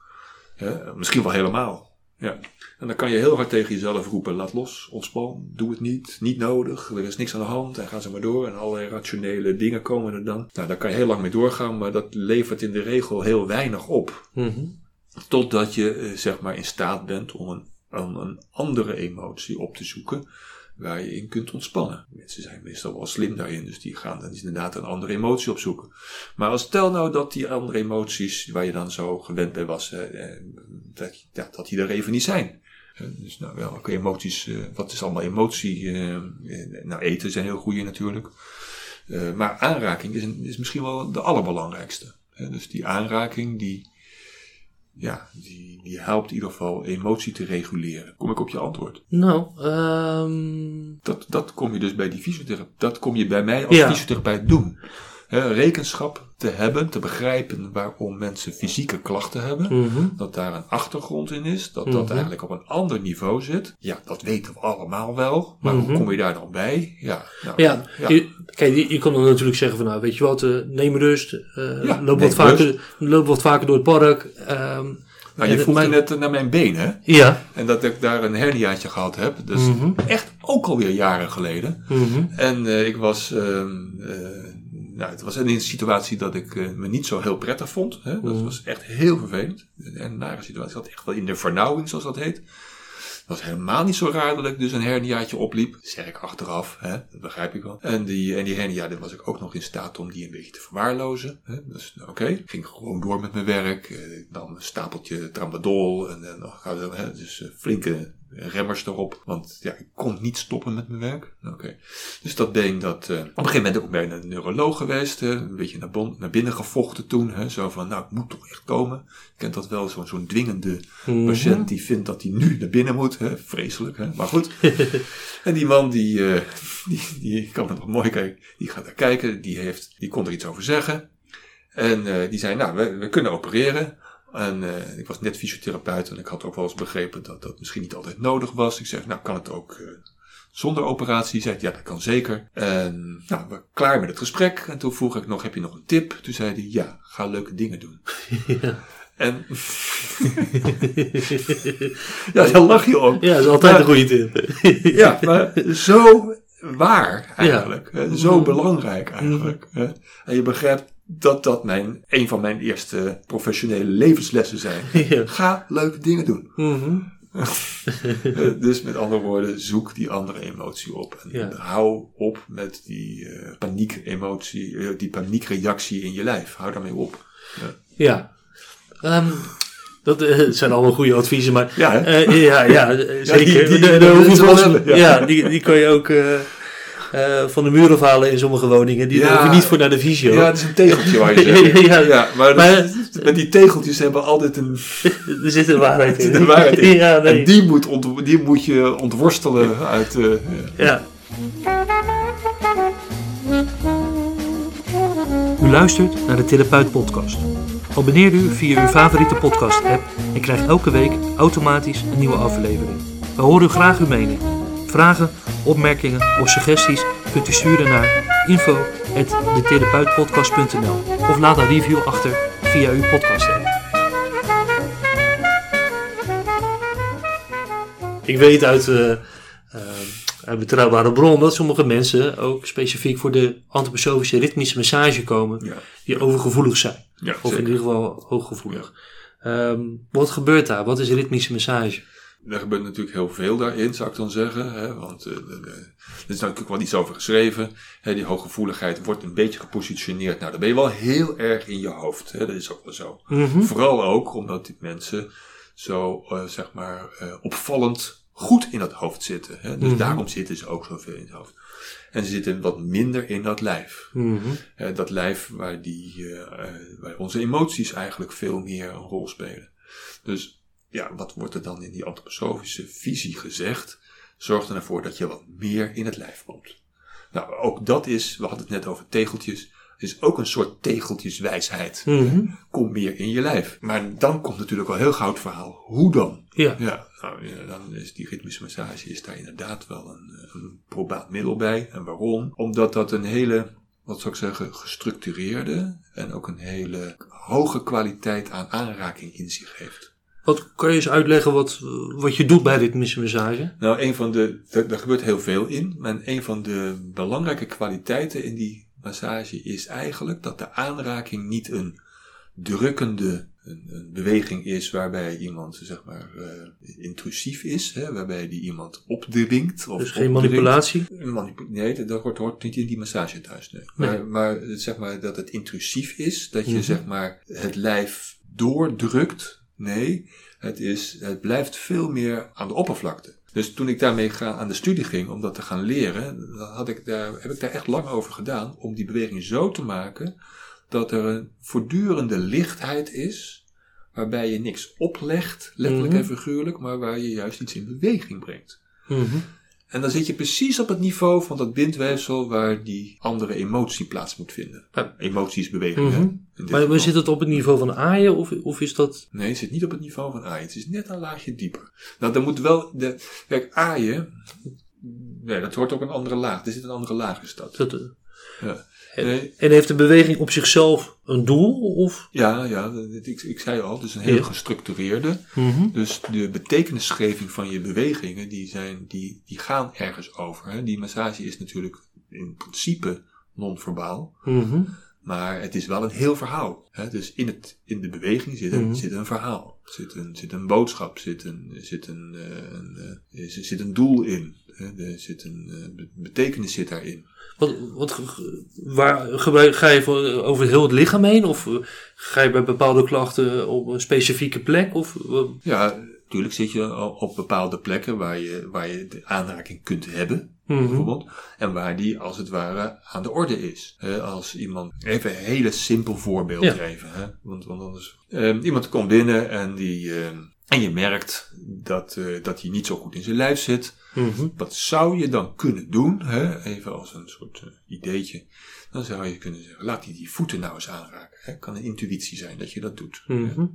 Misschien wel helemaal. Ja. En dan kan je heel hard tegen jezelf roepen, laat los, ontspan, doe het niet, niet nodig, er is niks aan de hand en ga ze maar door. En allerlei rationele dingen komen er dan. Nou, daar kan je heel lang mee doorgaan, maar dat levert in de regel heel weinig op. mhm. Totdat je eh, zeg maar in staat bent om een, om een andere emotie op te zoeken waar je in kunt ontspannen. Mensen zijn meestal wel slim daarin, dus die gaan dan inderdaad een andere emotie opzoeken. Maar als stel nou dat die andere emoties waar je dan zo gewend bij was, eh, dat, dat die er even niet zijn. Dus nou, welke emoties, eh, wat is allemaal emotie? eh, nou, eten zijn heel goede natuurlijk. Maar aanraking is, is misschien wel de allerbelangrijkste. Dus die aanraking die ja, die, die helpt in ieder geval emotie te reguleren. Kom ik op je antwoord? Nou, ehm Dat, dat kom je dus bij die fysiotherapeut, dat kom je bij mij als Ja. fysiotherapeut doen. Rekenschap te hebben, te begrijpen waarom mensen fysieke klachten hebben. mhm. Dat daar een achtergrond in is, dat dat Mhm. eigenlijk op een ander niveau zit. Ja, dat weten we allemaal wel. Maar Mhm. hoe kom je daar dan bij? Ja, nou, Ja, ja. Je, kijk, je, je kan dan natuurlijk zeggen van nou, weet je wat, eh, neem rust, Ja, loop, wat vaker, loop wat vaker door het park. ehm, nou, je vroeg mijn- net eh, naar mijn been, hè? Ja. En dat ik daar een herniaatje gehad heb. Dus Mhm. echt ook alweer jaren geleden. Mhm. En ik was, ehm, eh, nou, het was in een situatie dat ik eh, me niet zo heel prettig vond. Hè? Dat Mhm. was echt heel vervelend. Een nare situatie. Ik zat echt wel in de vernauwing, zoals dat heet. Het was helemaal niet zo raar dat ik dus een herniaatje opliep. Zeg ik achteraf, hè? dat begrijp ik wel. En die, en die hernia, daar was ik ook nog in staat om die een beetje te verwaarlozen. Hè? Dus oké, ik ging gewoon door met mijn werk. Eh, dan een stapeltje tramadol en, en hè? dus eh, flinke remmers erop. Want ja, ik kon niet stoppen met mijn werk. Oké. Dus dat been, dat, eh, op een gegeven moment ook bij een neuroloog geweest. hè, een beetje naar, bon- naar binnen gevochten toen. Hè, zo van, nou, ik moet toch echt komen. Je kent dat wel, zo'n zo'n dwingende Mhm. patiënt die vindt dat hij nu naar binnen moet. Hè, vreselijk, hè, maar goed. en die man, die, eh, die, die kan me nog mooi kijken. Die gaat daar kijken, die, heeft, die kon er iets over zeggen. En eh, die zei, nou, we, we kunnen opereren. En eh, ik was net fysiotherapeut en ik had ook wel eens begrepen dat dat misschien niet altijd nodig was. Ik zeg, nou, kan het ook eh, zonder operatie? Zei hij, ja, dat kan zeker. En nou, we klaar met het gesprek. En toen vroeg ik nog, heb je nog een tip? Toen zei hij, ja, ga leuke dingen doen. Ja. En ja, daar lach je om. ja, dat is altijd Maar- een goede tip. Ja, maar zo waar eigenlijk. Zo Mhm. belangrijk eigenlijk. En je begrijpt dat dat mijn, een van mijn eerste professionele levenslessen zijn. ja. Ga leuke dingen doen. Mhm. Eh, dus met andere woorden, zoek die andere emotie op. En Ja. hou op met die eh paniekemotie, eh, die paniekreactie in je lijf. Hou daarmee op. Ja. Ehm, dat zijn allemaal goede adviezen, maar Ja, ja, ja, zeker. die- die- ja, ja. die, die kan je ook eh, van de muur afhalen in sommige woningen. Die Ja. je niet voor naar de visio. Ja, het is een tegeltje waar je zegt. Ja, ja, maar, Maar- met die tegeltjes hebben altijd een, er zit een waarheid in. de waarheid in. Ja, nee. En die moet, ont, die moet je ontworstelen uit... eh, Ja. U luistert naar de Therapeut Podcast. Abonneer u via uw favoriete podcast-app en krijg elke week automatisch een nieuwe aflevering. We horen graag uw mening. Vragen, opmerkingen of suggesties kunt u sturen naar info.detherapeutpodcast.nl of laat een review achter via uw podcast-app. Ik weet uit, eh, eh, uit betrouwbare bron dat sommige mensen ook specifiek voor de antroposofische ritmische massage komen ja, die overgevoelig zijn. ja, Of in ieder geval hooggevoelig. Ehm, wat gebeurt daar? Wat is ritmische massage? Er gebeurt natuurlijk heel veel daarin, zou ik dan zeggen. Hè? Want eh, er is natuurlijk wel iets over geschreven. Hè? Die hooggevoeligheid wordt een beetje gepositioneerd. Nou, dan ben je wel heel erg in je hoofd. Hè? Dat is ook wel zo. Mhm. Vooral ook omdat die mensen zo, eh, zeg maar, eh, opvallend goed in het hoofd zitten. Hè? Dus Mhm. daarom zitten ze ook zoveel in het hoofd. En ze zitten wat minder in dat lijf. Mhm. Dat lijf waar, die, waar onze emoties eigenlijk veel meer een rol spelen. Dus ja, wat wordt er dan in die antroposofische visie gezegd? Zorg er ervoor dat je wat meer in het lijf komt. Nou, ook dat is, we hadden het net over tegeltjes, is ook een soort tegeltjeswijsheid. Mhm. Kom meer in je lijf. Maar dan komt natuurlijk al heel het verhaal. Hoe dan? Ja. Ja, nou, ja, dan is die ritmische massage is daar inderdaad wel een, een probaat middel bij. En waarom? Omdat dat een hele, wat zou ik zeggen, gestructureerde en ook een hele hoge kwaliteit aan aanraking in zich heeft. Wat kan je eens uitleggen wat, wat je doet bij ritmische massage? Nou, een van de, er, er gebeurt heel veel in, maar een van de belangrijke kwaliteiten in die massage is eigenlijk dat de aanraking niet een drukkende een, een beweging is waarbij iemand zeg maar eh, intrusief is, hè, waarbij die iemand opdringt. Of Dus geen opdringt. manipulatie? Manipu- nee, dat- hoort, hoort niet in die massage thuis. Nee. Nee. Maar, maar zeg maar dat het intrusief is, dat je Mhm. zeg maar het lijf doordrukt. Nee, het, is, het blijft veel meer aan de oppervlakte. Dus toen ik daarmee ga, aan de studie ging om dat te gaan leren, had ik daar, heb ik daar echt lang over gedaan om die beweging zo te maken dat er een voortdurende lichtheid is, waarbij je niks oplegt, letterlijk Mhm. en figuurlijk, maar waar je juist iets in beweging brengt. Mhm. En dan zit je precies op het niveau van dat bindweefsel waar die andere emotie plaats moet vinden. Ja. Emotie is beweging. hè, Mhm. Maar, maar geval. zit het op het niveau van aaien of, of is dat... Nee, het zit niet op het niveau van aaien. Het is net een laagje dieper. Nou, dan moet wel de. Kijk, aaien. Nee, dat hoort ook een andere laag. Er zit een andere laag in dat. dat eh, Ja. En- Nee, en heeft de beweging op zichzelf een doel? Of? ja, ja ik, ik zei al, het is een heel Ja. gestructureerde. Mhm. Dus de betekenisgeving van je bewegingen, die, zijn, die, die gaan ergens over. Hè. Die massage is natuurlijk in principe non-verbaal. Mhm. Maar het is wel een heel verhaal. Hè? Dus in, het, in de beweging zit een, Mhm. zit een verhaal. Zit een, zit een boodschap. Zit een, zit een, eh, een, eh, zit een doel in. Er zit een eh, be- betekenis zit daarin. Wat, wat, waar, gebruik- ga je voor, over heel het lichaam heen? Of eh, ga je bij bepaalde klachten op een specifieke plek? Of, eh, Ja, natuurlijk zit je op bepaalde plekken waar je, waar je de aanraking kunt hebben. mhm. Bijvoorbeeld. En waar die als het ware aan de orde is. Als iemand, even een hele simpel voorbeeld Ja. even. Hè? Want, want anders, ehm, iemand komt binnen en, die, ehm, en je merkt dat, eh, dat hij niet zo goed in zijn lijf zit. Mhm. Wat zou je dan kunnen doen? Hè? Even als een soort eh, ideetje. Dan zou je kunnen zeggen, laat hij die voeten nou eens aanraken. Hè? Kan een intuïtie zijn dat je dat doet. Mhm.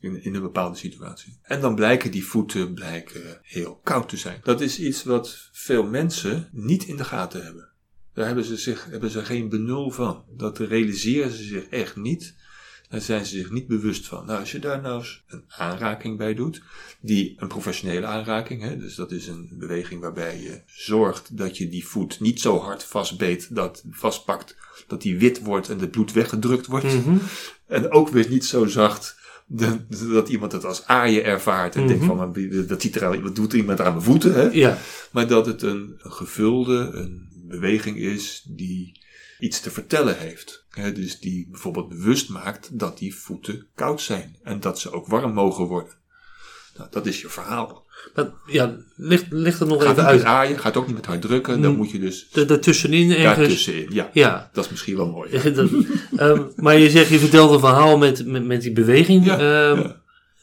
In, in een bepaalde situatie. En dan blijken die voeten blijken heel koud te zijn. Dat is iets wat veel mensen niet in de gaten hebben. Daar hebben ze, zich, hebben ze geen benul van. Dat realiseren ze zich echt niet. Daar zijn ze zich niet bewust van. Nou, als je daar nou eens een aanraking bij doet, die een professionele aanraking, hè, dus dat is een beweging waarbij je zorgt dat je die voet niet zo hard vastbeet, dat vastpakt, dat die wit wordt en het bloed weggedrukt wordt. Mhm. En ook weer niet zo zacht de- dat iemand het als aaien ervaart en denkt Mhm. van, dat ziet er al, wat doet iemand aan mijn voeten, hè? Ja, Maar dat het een, een gevulde, een beweging is die iets te vertellen heeft. Dus die bijvoorbeeld bewust maakt dat die voeten koud zijn en dat ze ook warm mogen worden. Nou, dat is je verhaal. dat, ja ligt, ligt er nog Gaat even uit. aaien, gaat ook niet met hard drukken, dan Mm. moet je dus Da- Daartussenin ergens. daartussenin. Ja, Ja. dat is misschien wel mooi. Dat- ehm, maar je zegt, je vertelt een verhaal met, met, met die beweging. Ja, Ehm, ja.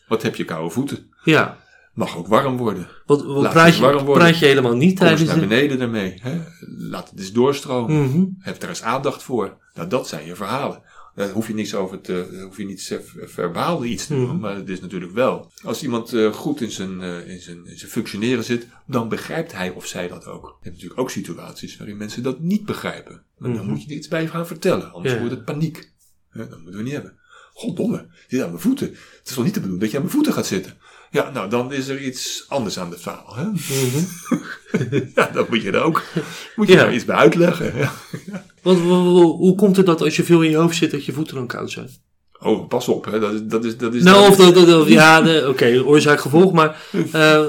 Wat heb je koude voeten? ja. Mag ook warm worden. Wat, Laat praat, het warm je, worden. praat je helemaal niet Kom tijdens naar de... beneden ermee. Hè? Laat het eens doorstromen. Mhm. Heb daar eens aandacht voor. Nou, dat zijn je verhalen. Daar hoef je niks over te, hoef je niet ver- verbaal iets te doen, Mhm. maar het is natuurlijk wel. Als iemand eh, goed in zijn, eh, in, zijn, in zijn functioneren zit, dan begrijpt hij of zij dat ook. Je hebt natuurlijk ook situaties waarin mensen dat niet begrijpen. Maar dan Mhm. moet je er iets bij gaan vertellen, anders Ja. wordt het paniek. Hè, dat moeten we niet hebben. Goddomme, je zit aan mijn voeten. Het is wel niet te bedoelen dat je aan mijn voeten gaat zitten. Ja, nou dan is er iets anders aan het verhaal. Hè? Mhm. Ja, dat moet je er ook moet je Ja. daar iets bij uitleggen. Ja. Want, hoe, komt het dat als je veel in je hoofd zit, dat je voeten dan koud zijn? Oh, pas op, hè. Dat is, dat is, dat is Nou, of dat, dat- dat- ja, de- oké, oorzaak gevolg, maar eh,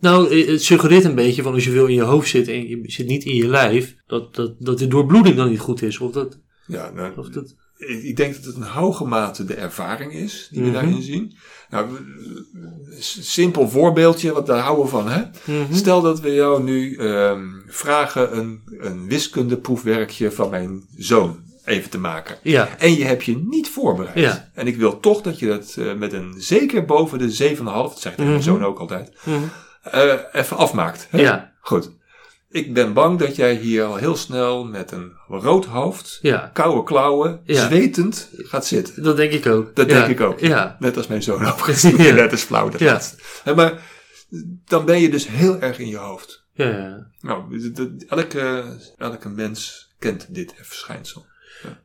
nou, het suggereert een beetje van als je veel in je hoofd zit en je zit niet in je lijf, dat, dat, dat de doorbloeding dan niet goed is. Of dat, Ja, nou, of dat, ik denk dat het een hoge mate de ervaring is die we Mhm. daarin zien. Nou, simpel voorbeeldje, want daar houden we van, hè. Mhm. Stel dat we jou nu ehm, vragen een, een wiskundeproefwerkje van mijn zoon even te maken. ja, En je hebt je niet voorbereid. Ja. En ik wil toch dat je dat eh, met een zeker boven de 7,5, dat zeg ik tegen mijn Mhm. zoon ook altijd, eh, even afmaakt. Hè? ja, Goed. Ik ben bang dat jij hier al heel snel met een rood hoofd, ja, koude klauwen, Ja. zwetend gaat zitten. dat denk ik ook. Dat Ja, denk ik ook. Ja, Net als mijn zoon ook. Ja. Net als flauw. Ja. Maar dan ben je dus heel erg in je hoofd. ja, ja. Nou, d- d- elke, elke mens kent dit verschijnsel.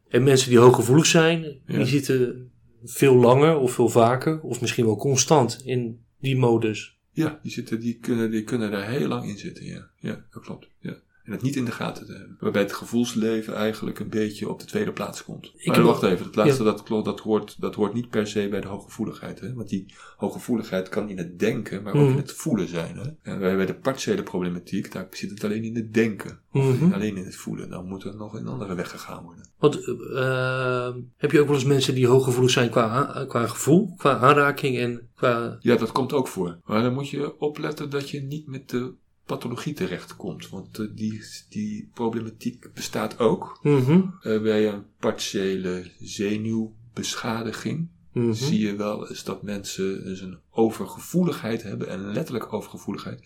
En mensen die hooggevoelig zijn, die zitten veel langer of veel vaker, of misschien wel constant in die modus. Ja, die, zitten, die, kunnen, die kunnen daar heel lang in zitten. Ja, ja dat klopt. Ja. En het niet in de gaten te hebben. Waarbij het gevoelsleven eigenlijk een beetje op de tweede plaats komt. Ik maar wacht even, dat laatste dat, klopt, dat, hoort, dat hoort niet per se bij de hooggevoeligheid. Hè? Want die hooggevoeligheid kan in het denken, maar ook Mhm. in het voelen zijn. Hè? En bij de partiële problematiek, daar zit het alleen in het denken. Of Mhm. alleen in het voelen. Dan moet er nog een andere weg gegaan worden. Want eh, heb je ook wel eens mensen die hooggevoelig zijn qua, qua gevoel, qua aanraking en qua. Ja, dat komt ook voor. Maar dan moet je opletten dat je niet met de pathologie terechtkomt. Want eh, die, die problematiek bestaat ook. Mhm, eh, bij een partiële zenuwbeschadiging. Mhm. zie je wel eens dat mensen dus een overgevoeligheid hebben en letterlijk overgevoeligheid.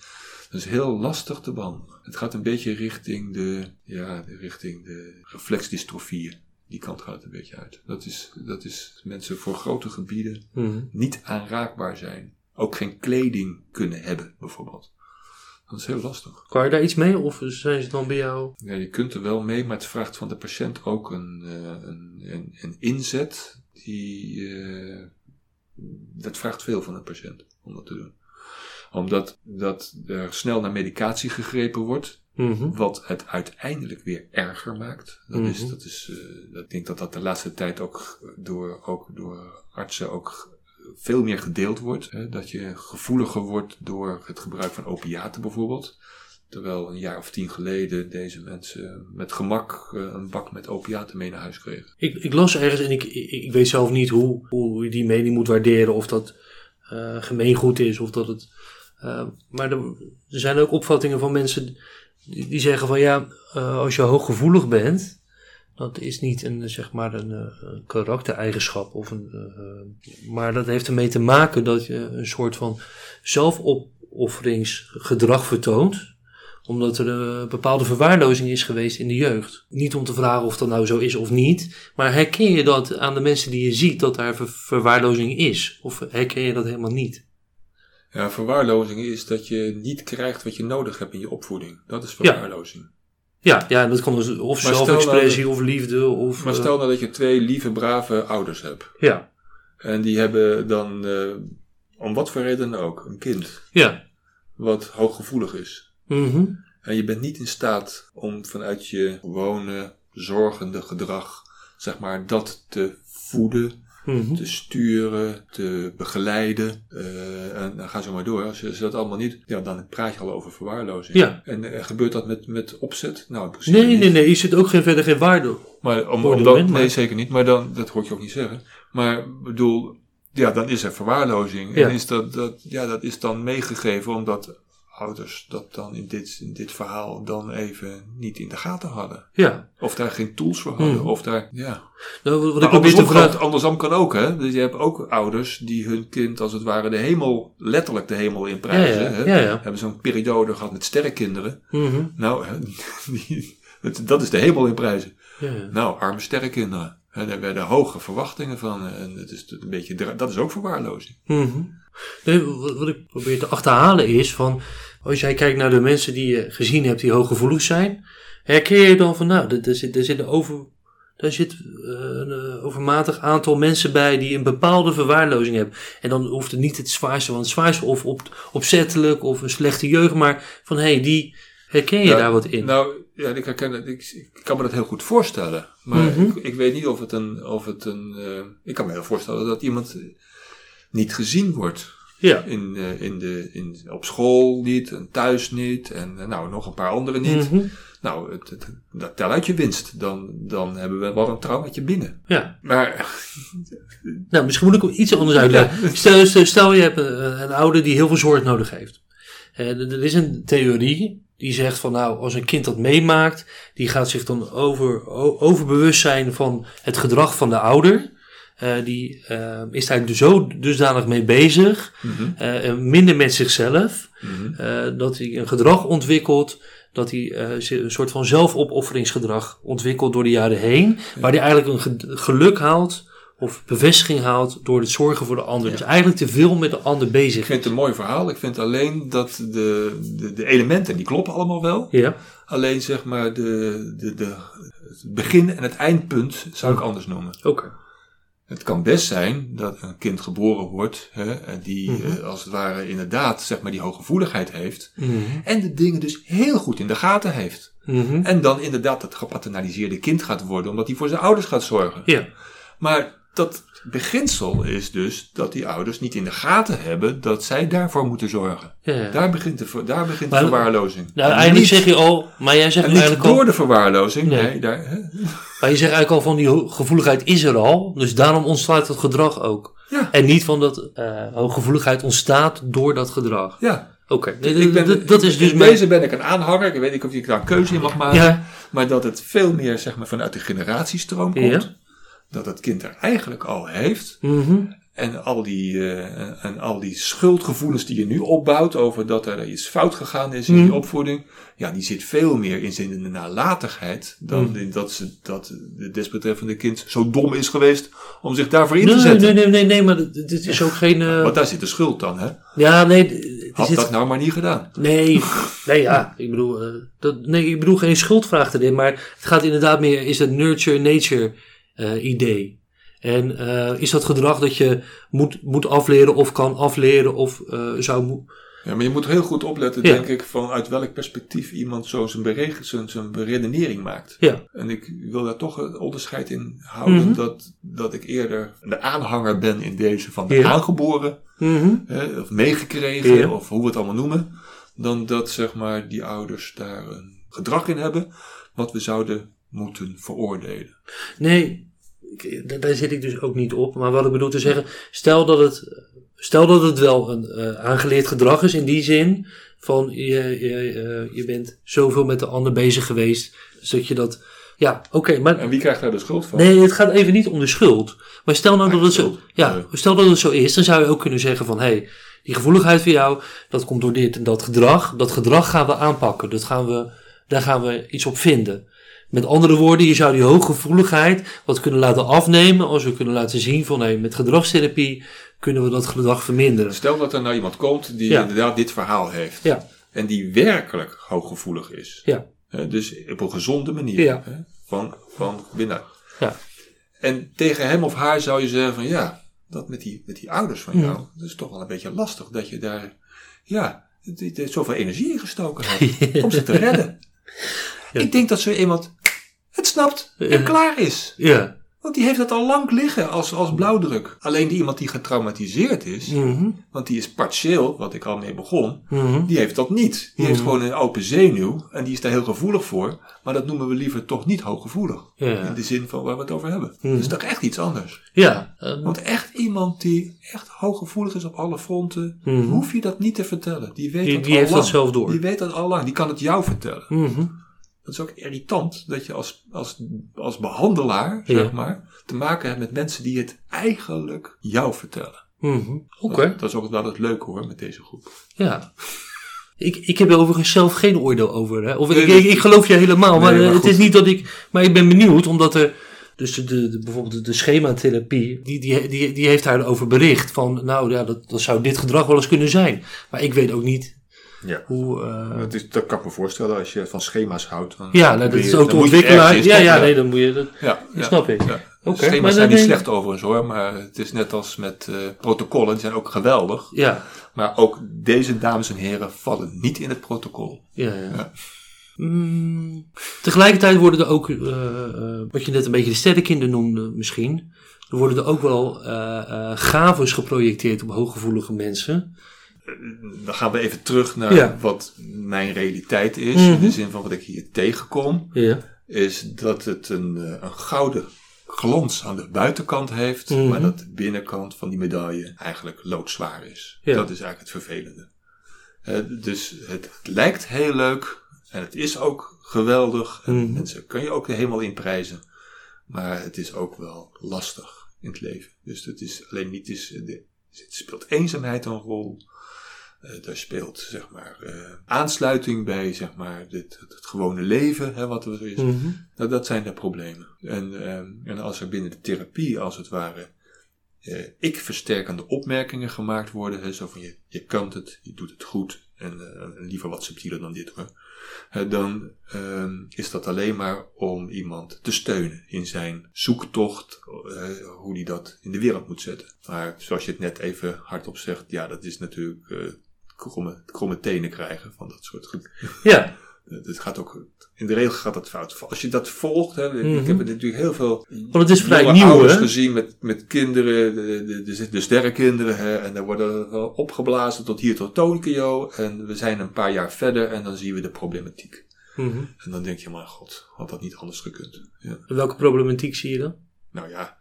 Dat is heel lastig te behandelen. Het gaat een beetje richting de, ja, richting de reflexdystrofieën. Die kant gaat het een beetje uit. Dat is, dat is mensen voor grote gebieden Mhm. niet aanraakbaar zijn. Ook geen kleding kunnen hebben, bijvoorbeeld. Dat is heel lastig. Kan je daar iets mee of zijn ze dan bij jou? Ja, je kunt er wel mee, maar het vraagt van de patiënt ook een, eh, een, een, een inzet. Die, eh, dat vraagt veel van de patiënt om dat te doen. Omdat dat er snel naar medicatie gegrepen wordt, Mhm. wat het uiteindelijk weer erger maakt. Dat is, Mhm. dat is, eh, ik denk dat dat de laatste tijd ook door, ook door artsen ook veel meer gedeeld wordt. Hè? Dat je gevoeliger wordt door het gebruik van opiaten bijvoorbeeld. Terwijl een jaar of tien geleden deze mensen met gemak eh, een bak met opiaten mee naar huis kregen. Ik, ik las ergens en ik, ik, weet zelf niet hoe, hoe je die mening moet waarderen. Of dat eh, gemeengoed is of dat het. eh, maar er, zijn ook opvattingen van mensen die, zeggen van ja, als je hooggevoelig bent. Dat is niet een, zeg maar een, eh, een karaktereigenschap. Of een, eh, maar dat heeft ermee te maken dat je een soort van zelfopofferingsgedrag vertoont omdat er een bepaalde verwaarlozing is geweest in de jeugd. Niet om te vragen of dat nou zo is of niet. Maar herken je dat aan de mensen die je ziet dat daar ver- verwaarlozing is? Of herken je dat helemaal niet? Ja, verwaarlozing is dat je niet krijgt wat je nodig hebt in je opvoeding. Dat is verwaarlozing. Ja, ja dat kan dus of stel zelfexpressie nou of liefde of... Maar eh, stel nou dat je twee lieve, brave ouders hebt. ja, En die hebben dan, eh, om wat voor reden ook, een kind ja. wat hooggevoelig is. Mhm. En je bent niet in staat om vanuit je gewone, zorgende gedrag, zeg maar, dat te voeden, Mhm. te sturen, te begeleiden. eh, en dan ga zo maar door. Als je, dat allemaal niet, ja, dan praat je al over verwaarlozing. Ja. En eh, gebeurt dat met, met opzet? Nou, in principe Nee, niet. nee, nee. Je zit ook geen, verder geen waarde. Maar om, omdat, moment, maar- nee, zeker niet. Maar dan, dat hoor ik je ook niet zeggen. Maar ik bedoel, ja, dan is er verwaarlozing. Ja. En is dat, dat, ja, dat is dan meegegeven omdat ouders dat dan in dit, in dit verhaal dan even niet in de gaten hadden. Ja. Of daar geen tools voor hadden. Hmm. Of daar, ja. Nou, wat ik Maar probeer te andersom, kan, vragen... andersom kan ook, hè. Dus je hebt ook ouders die hun kind als het ware de hemel, letterlijk de hemel in prijzen. ja, hè. ja, ja. Hebben zo'n periode gehad met sterrenkinderen. Mhm. Nou, die, dat, is de hemel in prijzen. Nou, arme sterrenkinderen. En daar werden hoge verwachtingen van. En het is een beetje, dat is ook verwaarlozing. Mhm. Nee, wat ik probeer te achterhalen is van, als jij kijkt naar de mensen die je gezien hebt die hooggevoelig zijn, herken je dan van, nou, er, er zit, er zit een over, daar zit eh, een eh, overmatig aantal mensen bij die een bepaalde verwaarlozing hebben. En dan hoeft het niet het zwaarste van het zwaarste of op, opzettelijk of een slechte jeugd, maar van, hé, hey, die herken je Ja, daar wat in. Nou, ja, ik, herken het, ik, ik kan me dat heel goed voorstellen. Maar Mhm. ik, ik weet niet of het een. Of het een eh, ik kan me heel voorstellen dat iemand niet gezien wordt. Ja. In, eh, in de, in, op school niet, en thuis niet. En eh, nou, nog een paar anderen niet. Mhm. Nou, het, het, dat tel uit je winst. Dan, dan hebben we wel een traumaatje binnen. ja. Maar Nou, misschien moet ik hem iets anders uitleggen. Stel, stel, stel je hebt een, een ouder die heel veel zorg nodig heeft. Eh, er is een theorie die zegt van nou, als een kind dat meemaakt, die gaat zich dan over, overbewust zijn van het gedrag van de ouder. Eh, die eh, is daar zo dusdanig mee bezig, en minder met zichzelf, mhm. eh, dat hij een gedrag ontwikkelt, dat hij een soort van zelfopofferingsgedrag ontwikkelt door de jaren heen, waar hij eigenlijk een ge- geluk haalt of bevestiging haalt door het zorgen voor de ander. Dus eigenlijk te veel met de ander Ik bezig. vind het een mooi verhaal. Ik vind alleen dat de, de, de elementen, die kloppen allemaal wel. Ja, Alleen zeg maar de, de, de, het begin en het eindpunt zou ik anders noemen. oké. Het kan best zijn dat een kind geboren wordt hè, die Mhm. eh, als het ware inderdaad zeg maar die hooggevoeligheid heeft. Mhm. En de dingen dus heel goed in de gaten heeft. Mhm. En dan inderdaad het gepaternaliseerde kind gaat worden omdat hij voor zijn ouders gaat zorgen. Ja, Maar dat beginsel is dus dat die ouders niet in de gaten hebben dat zij daarvoor moeten zorgen. ja, ja. Daar begint de, daar begint de Maar- verwaarlozing. Nou, En eigenlijk niet- zeg je al, maar jij zegt eigenlijk door al, de verwaarlozing. Nee. Nee, daar, hè? maar je zegt eigenlijk al van die gevoeligheid is er al, dus daarom ontstaat het gedrag ook. Ja. En niet van dat eh hooggevoeligheid ontstaat door dat gedrag. ja. Oké, nee, dat, dat is dus in mijn... deze ben ik een aanhanger. Ik weet niet of ik daar een keuze in mag maken. Ja, Maar dat het veel meer zeg maar, vanuit de generatiestroom komt. Dat het kind er eigenlijk al heeft. mhm. En al, die, uh, en al die schuldgevoelens die je nu opbouwt over dat er iets fout gegaan is in Mhm. die opvoeding, ja, die zit veel meer in zijn nalatigheid dan Mhm. in dat, ze, dat de desbetreffende kind zo dom is geweest om zich daarvoor in te Nee, zetten. nee, nee, nee, nee, maar dit is ook geen... eh, Want daar zit de schuld dan, hè? ja, nee, Had zit- dat nou maar niet gedaan. Nee, nee, ja, ik bedoel, eh, dat, nee, ik bedoel geen schuldvraag erin, maar het gaat inderdaad meer, is het nurture-nature eh, idee. En eh, is dat gedrag dat je moet, moet afleren of kan afleren of eh, zou Ja, maar je moet heel goed opletten, Ja. denk ik, vanuit welk perspectief iemand zo zijn, bereg- zijn, zijn beredenering maakt. Ja. En ik wil daar toch een onderscheid in houden Mhm. dat, dat ik eerder de aanhanger ben in deze van de Ja. aangeboren, hè, of meegekregen, Ja. of hoe we het allemaal noemen, dan dat zeg maar die ouders daar een gedrag in hebben wat we zouden moeten veroordelen. Nee, daar- zit ik dus ook niet op. Maar wat ik bedoel te zeggen, stel dat het, stel dat het wel een eh, aangeleerd gedrag is in die zin van je, je, eh, je bent zoveel met de ander bezig geweest, dus dat je dat, ja, oké, maar En wie krijgt daar de schuld van? Nee, het gaat even niet om de schuld. Maar stel nou dat het zo, ja, Nee. stel dat het zo is, dan zou je ook kunnen zeggen van, hé, hey, die gevoeligheid van jou, dat komt door dit en dat gedrag. Dat gedrag gaan we aanpakken. Dat gaan we, daar gaan we iets op vinden. Met andere woorden, je zou die hooggevoeligheid wat kunnen laten afnemen als we kunnen laten zien van, hé, hey, met gedragstherapie kunnen we dat gedrag verminderen. Stel dat er nou iemand komt die Ja. inderdaad dit verhaal heeft. Ja, En die werkelijk hooggevoelig is. ja, dus op een gezonde manier. Hè, van, van binnen. ja. En tegen hem of haar zou je zeggen van ja, dat met die, met die ouders van jou, dat is toch wel een beetje lastig dat je daar, ja, zoveel energie in gestoken hebt om ze te redden. Ja. Ik denk dat zo iemand het snapt en Ja. klaar is. Ja. Want die heeft het al lang liggen als, als blauwdruk. Alleen die iemand die getraumatiseerd is, Mhm. want die is partieel, wat ik al mee begon, Mhm. die heeft dat niet. Die heeft Mhm. gewoon een open zenuw en die is daar heel gevoelig voor. Maar dat noemen we liever toch niet hooggevoelig. Ja. In de zin van waar we het over hebben. Mhm. Dat is toch echt iets anders. Ja. eh, Want echt iemand die echt hooggevoelig is op alle fronten, Mhm. hoef je dat niet te vertellen. Die weet Die- dat die al heeft dat lang. zelf door. Die weet dat al lang. Die kan het jou vertellen. Dat is ook irritant dat je als, als, als behandelaar, Ja. zeg maar, te maken hebt met mensen die het eigenlijk jou vertellen. Mhm. Oké. Dat, dat is ook wel het leuke hoor, met deze groep. Ja. Ik, ik heb er overigens zelf geen oordeel over. Hè? Of Nee, ik, ik, ik geloof je helemaal. maar Nee, maar eh, het is niet dat ik. Maar ik ben benieuwd, omdat er. Dus de, de, bijvoorbeeld de, de schematherapie, die, die, die, die heeft daarover bericht. Van nou ja, dat, dat zou dit gedrag wel eens kunnen zijn. Maar ik weet ook niet Ja. hoe. eh, Dat, is, dat kan ik me voorstellen als je van schema's houdt. Dan ja, nou, dat is ook de ontwikkelaar. Ja, ja, nee, dan moet je dat. Ja, Dat snap ik. Ja. Oké, Schema's maar zijn niet slecht overigens hoor, maar het is net als met eh, protocollen, die zijn ook geweldig. Ja, Maar ook deze dames en heren vallen niet in het protocol. ja, ja. Mm, tegelijkertijd worden er ook, eh, eh, wat je net een beetje de sterrenkinder noemde misschien, er worden er ook wel eh eh gaves geprojecteerd op hooggevoelige mensen. Dan gaan we even terug naar Ja. wat mijn realiteit is. Mhm. In de zin van wat ik hier tegenkom. Ja. Is dat het een, eh, een gouden glans aan de buitenkant heeft. Mhm. Maar dat de binnenkant van die medaille eigenlijk loodzwaar is. Ja. Dat is eigenlijk het vervelende. Eh, dus het lijkt heel leuk. En het is ook geweldig. En Mhm. mensen kun je ook de hemel in prijzen. Maar het is ook wel lastig in het leven. Dus het is alleen niet, is, de, het speelt eenzaamheid een rol. Eh daar speelt zeg maar eh, aansluiting bij zeg maar dit, het, gewone leven, hè, wat er is. Mhm. Nou, dat zijn de problemen. En, ehm, en als er binnen de therapie als het ware eh, ik-versterkende opmerkingen gemaakt worden, hè, zo van je, je kan het, je doet het goed en liever wat subtieler dan dit hoor. Dan ehm, is dat alleen maar om iemand te steunen in zijn zoektocht, hoe die dat in de wereld moet zetten. Maar zoals je het net even hardop zegt, ja, dat is natuurlijk kromme, kromme tenen krijgen van dat soort. Ja, Het gaat ook, in de regel gaat dat fout. Als je dat volgt, hè, Mhm. ik heb natuurlijk heel veel want het is vrij nieuw ouders hè. gezien met, met kinderen, de, de, de, de sterrenkinderen, hè, en daar worden opgeblazen tot hier tot Tokio. En we zijn een paar jaar verder en dan zien we de problematiek. Mhm. En dan denk je, maar god, had dat niet anders gekund. Ja. Welke problematiek zie je dan? Nou ja,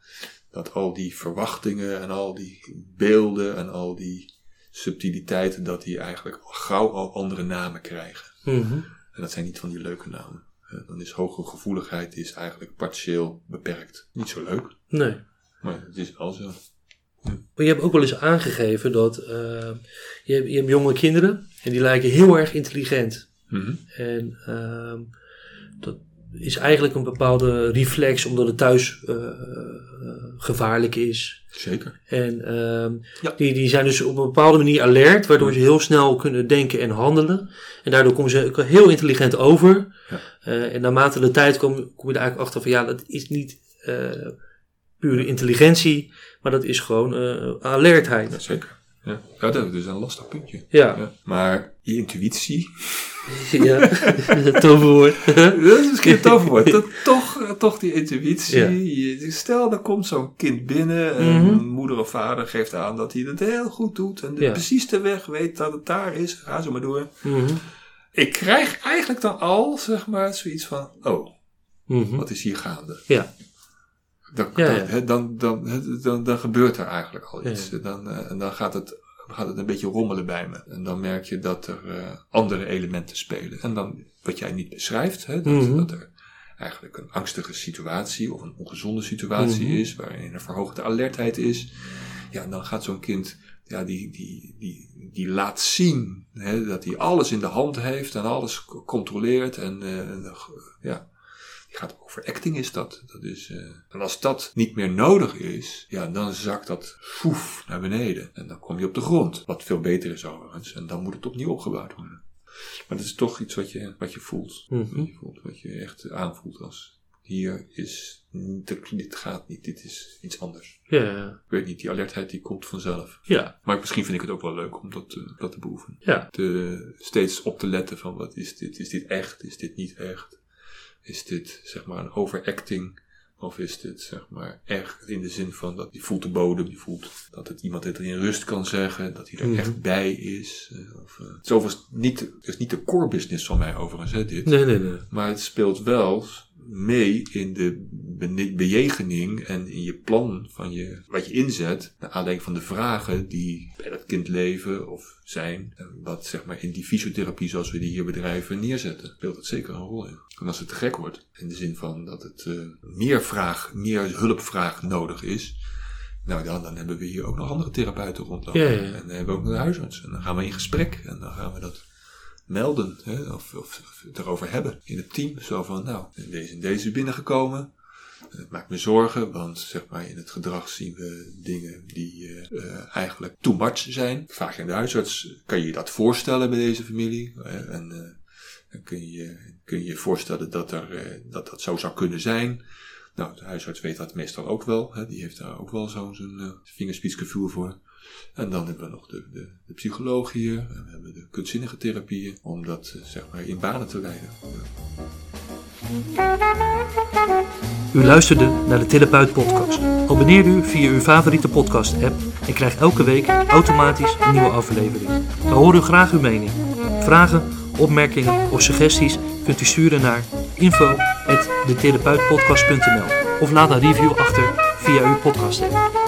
dat al die verwachtingen en al die beelden en al die subtiliteiten, dat die eigenlijk al gauw al andere namen krijgen. Mhm. En dat zijn niet van die leuke namen. Eh, Dan is hoge gevoeligheid is eigenlijk partieel beperkt. Niet zo leuk, Nee. maar het is wel zo. Maar je hebt ook wel eens aangegeven dat uh, je, hebt, je hebt jonge kinderen en die lijken heel erg intelligent. Mhm. En dat is eigenlijk een bepaalde reflex omdat het thuis uh, gevaarlijk is. Zeker. En Ja. die, die zijn dus op een bepaalde manier alert, waardoor ze heel snel kunnen denken en handelen. En daardoor komen ze ook heel intelligent over. Ja. Uh, en naarmate de tijd kom, kom je er eigenlijk achter van ja, dat is niet uh, pure intelligentie, maar dat is gewoon alertheid. Ja, zeker. Ja. ja, dat is een lastig puntje. Ja, Ja. Maar je intuïtie, ja. toverwoord. dat is misschien een toverwoord. Dat, toch, toch die intuïtie. Ja. Stel, er komt zo'n kind binnen en Mhm. moeder of vader geeft aan dat hij het heel goed doet en de, Ja. precies de weg weet dat het daar is. Ga zo maar door. Mhm. Ik krijg eigenlijk dan al, zeg maar, zoiets van, oh, Mhm. wat is hier gaande? Ja. Dan, Ja, dan, dan, dan, dan, gebeurt er eigenlijk al iets. Dan, eh, en dan gaat het, gaat het een beetje rommelen bij me. En dan merk je dat er eh, andere elementen spelen. En dan, wat jij niet beschrijft, hè, dat, Mhm. dat er eigenlijk een angstige situatie of een ongezonde situatie Mhm. is, waarin er verhoogde alertheid is. Ja, dan gaat zo'n kind, ja, die, die, die, die laat zien hè, dat hij alles in de hand heeft en alles controleert. En, eh, eh, ja, gaat over acting is dat. dat is, eh, en als dat niet meer nodig is, ja, dan zakt dat foef naar beneden. En dan kom je op de grond. Wat veel beter is overigens. En dan moet het opnieuw opgebouwd worden. Maar dat is toch iets wat je, wat je voelt. Mhm. Wat je voelt. Wat je echt aanvoelt als hier is, dit, gaat niet, dit is iets anders. Ja, Ik weet niet, die alertheid die komt vanzelf. ja, Maar misschien vind ik het ook wel leuk om dat, eh, dat te beoefenen. ja. Te, steeds op te letten van wat is dit? Is dit echt? Is dit niet echt? Is dit zeg maar een overacting? Of is dit zeg maar echt in de zin van dat die voelt de bodem, die voelt dat het iemand het in rust kan zeggen, dat hij er Mhm. echt bij is. eh, Of, eh, het is overigens niet, het is niet de core business van mij overigens, hè, dit. Nee, nee, nee. Maar het speelt wel mee in de bejegening en in je plan van je, wat je inzet. Naar aanleiding van de vragen die bij dat kind leven of zijn. En wat zeg maar in die fysiotherapie zoals we die hier bedrijven neerzetten. Speelt het zeker een rol in. En als het te gek wordt, in de zin van dat het eh, meer vraag, meer hulpvraag nodig is. Nou, dan, dan hebben we hier ook nog andere therapeuten rondlopen. Ja, ja, ja. En dan hebben we ook nog de huisarts. En dan gaan we in gesprek. En dan gaan we dat melden. Hè, of, of, of het erover hebben in het team. Zo van, nou, deze en deze is binnengekomen. Het maakt me zorgen, want zeg maar in het gedrag zien we dingen die eh, eigenlijk too much zijn. Je aan de huisarts, kan je je dat voorstellen bij deze familie? Eh, en eh, dan kun je kun je voorstellen dat, er, dat dat zo zou kunnen zijn. Nou, de huisarts weet dat meestal ook wel. Hè, die heeft daar ook wel zo'n zijn vingerspitsgevoel voor. En dan hebben we nog de, de. En we hebben de kunstzinnige therapieën. Om dat eh, zeg maar in banen te leiden. U luisterde naar de Therapeut Podcast. Abonneer u via uw favoriete podcast-app en krijgt elke week automatisch een nieuwe aflevering. We horen graag uw mening. Vragen, opmerkingen of suggesties kunt u sturen naar info.detherapeutpodcast.nl of laat een review achter via uw podcast-app.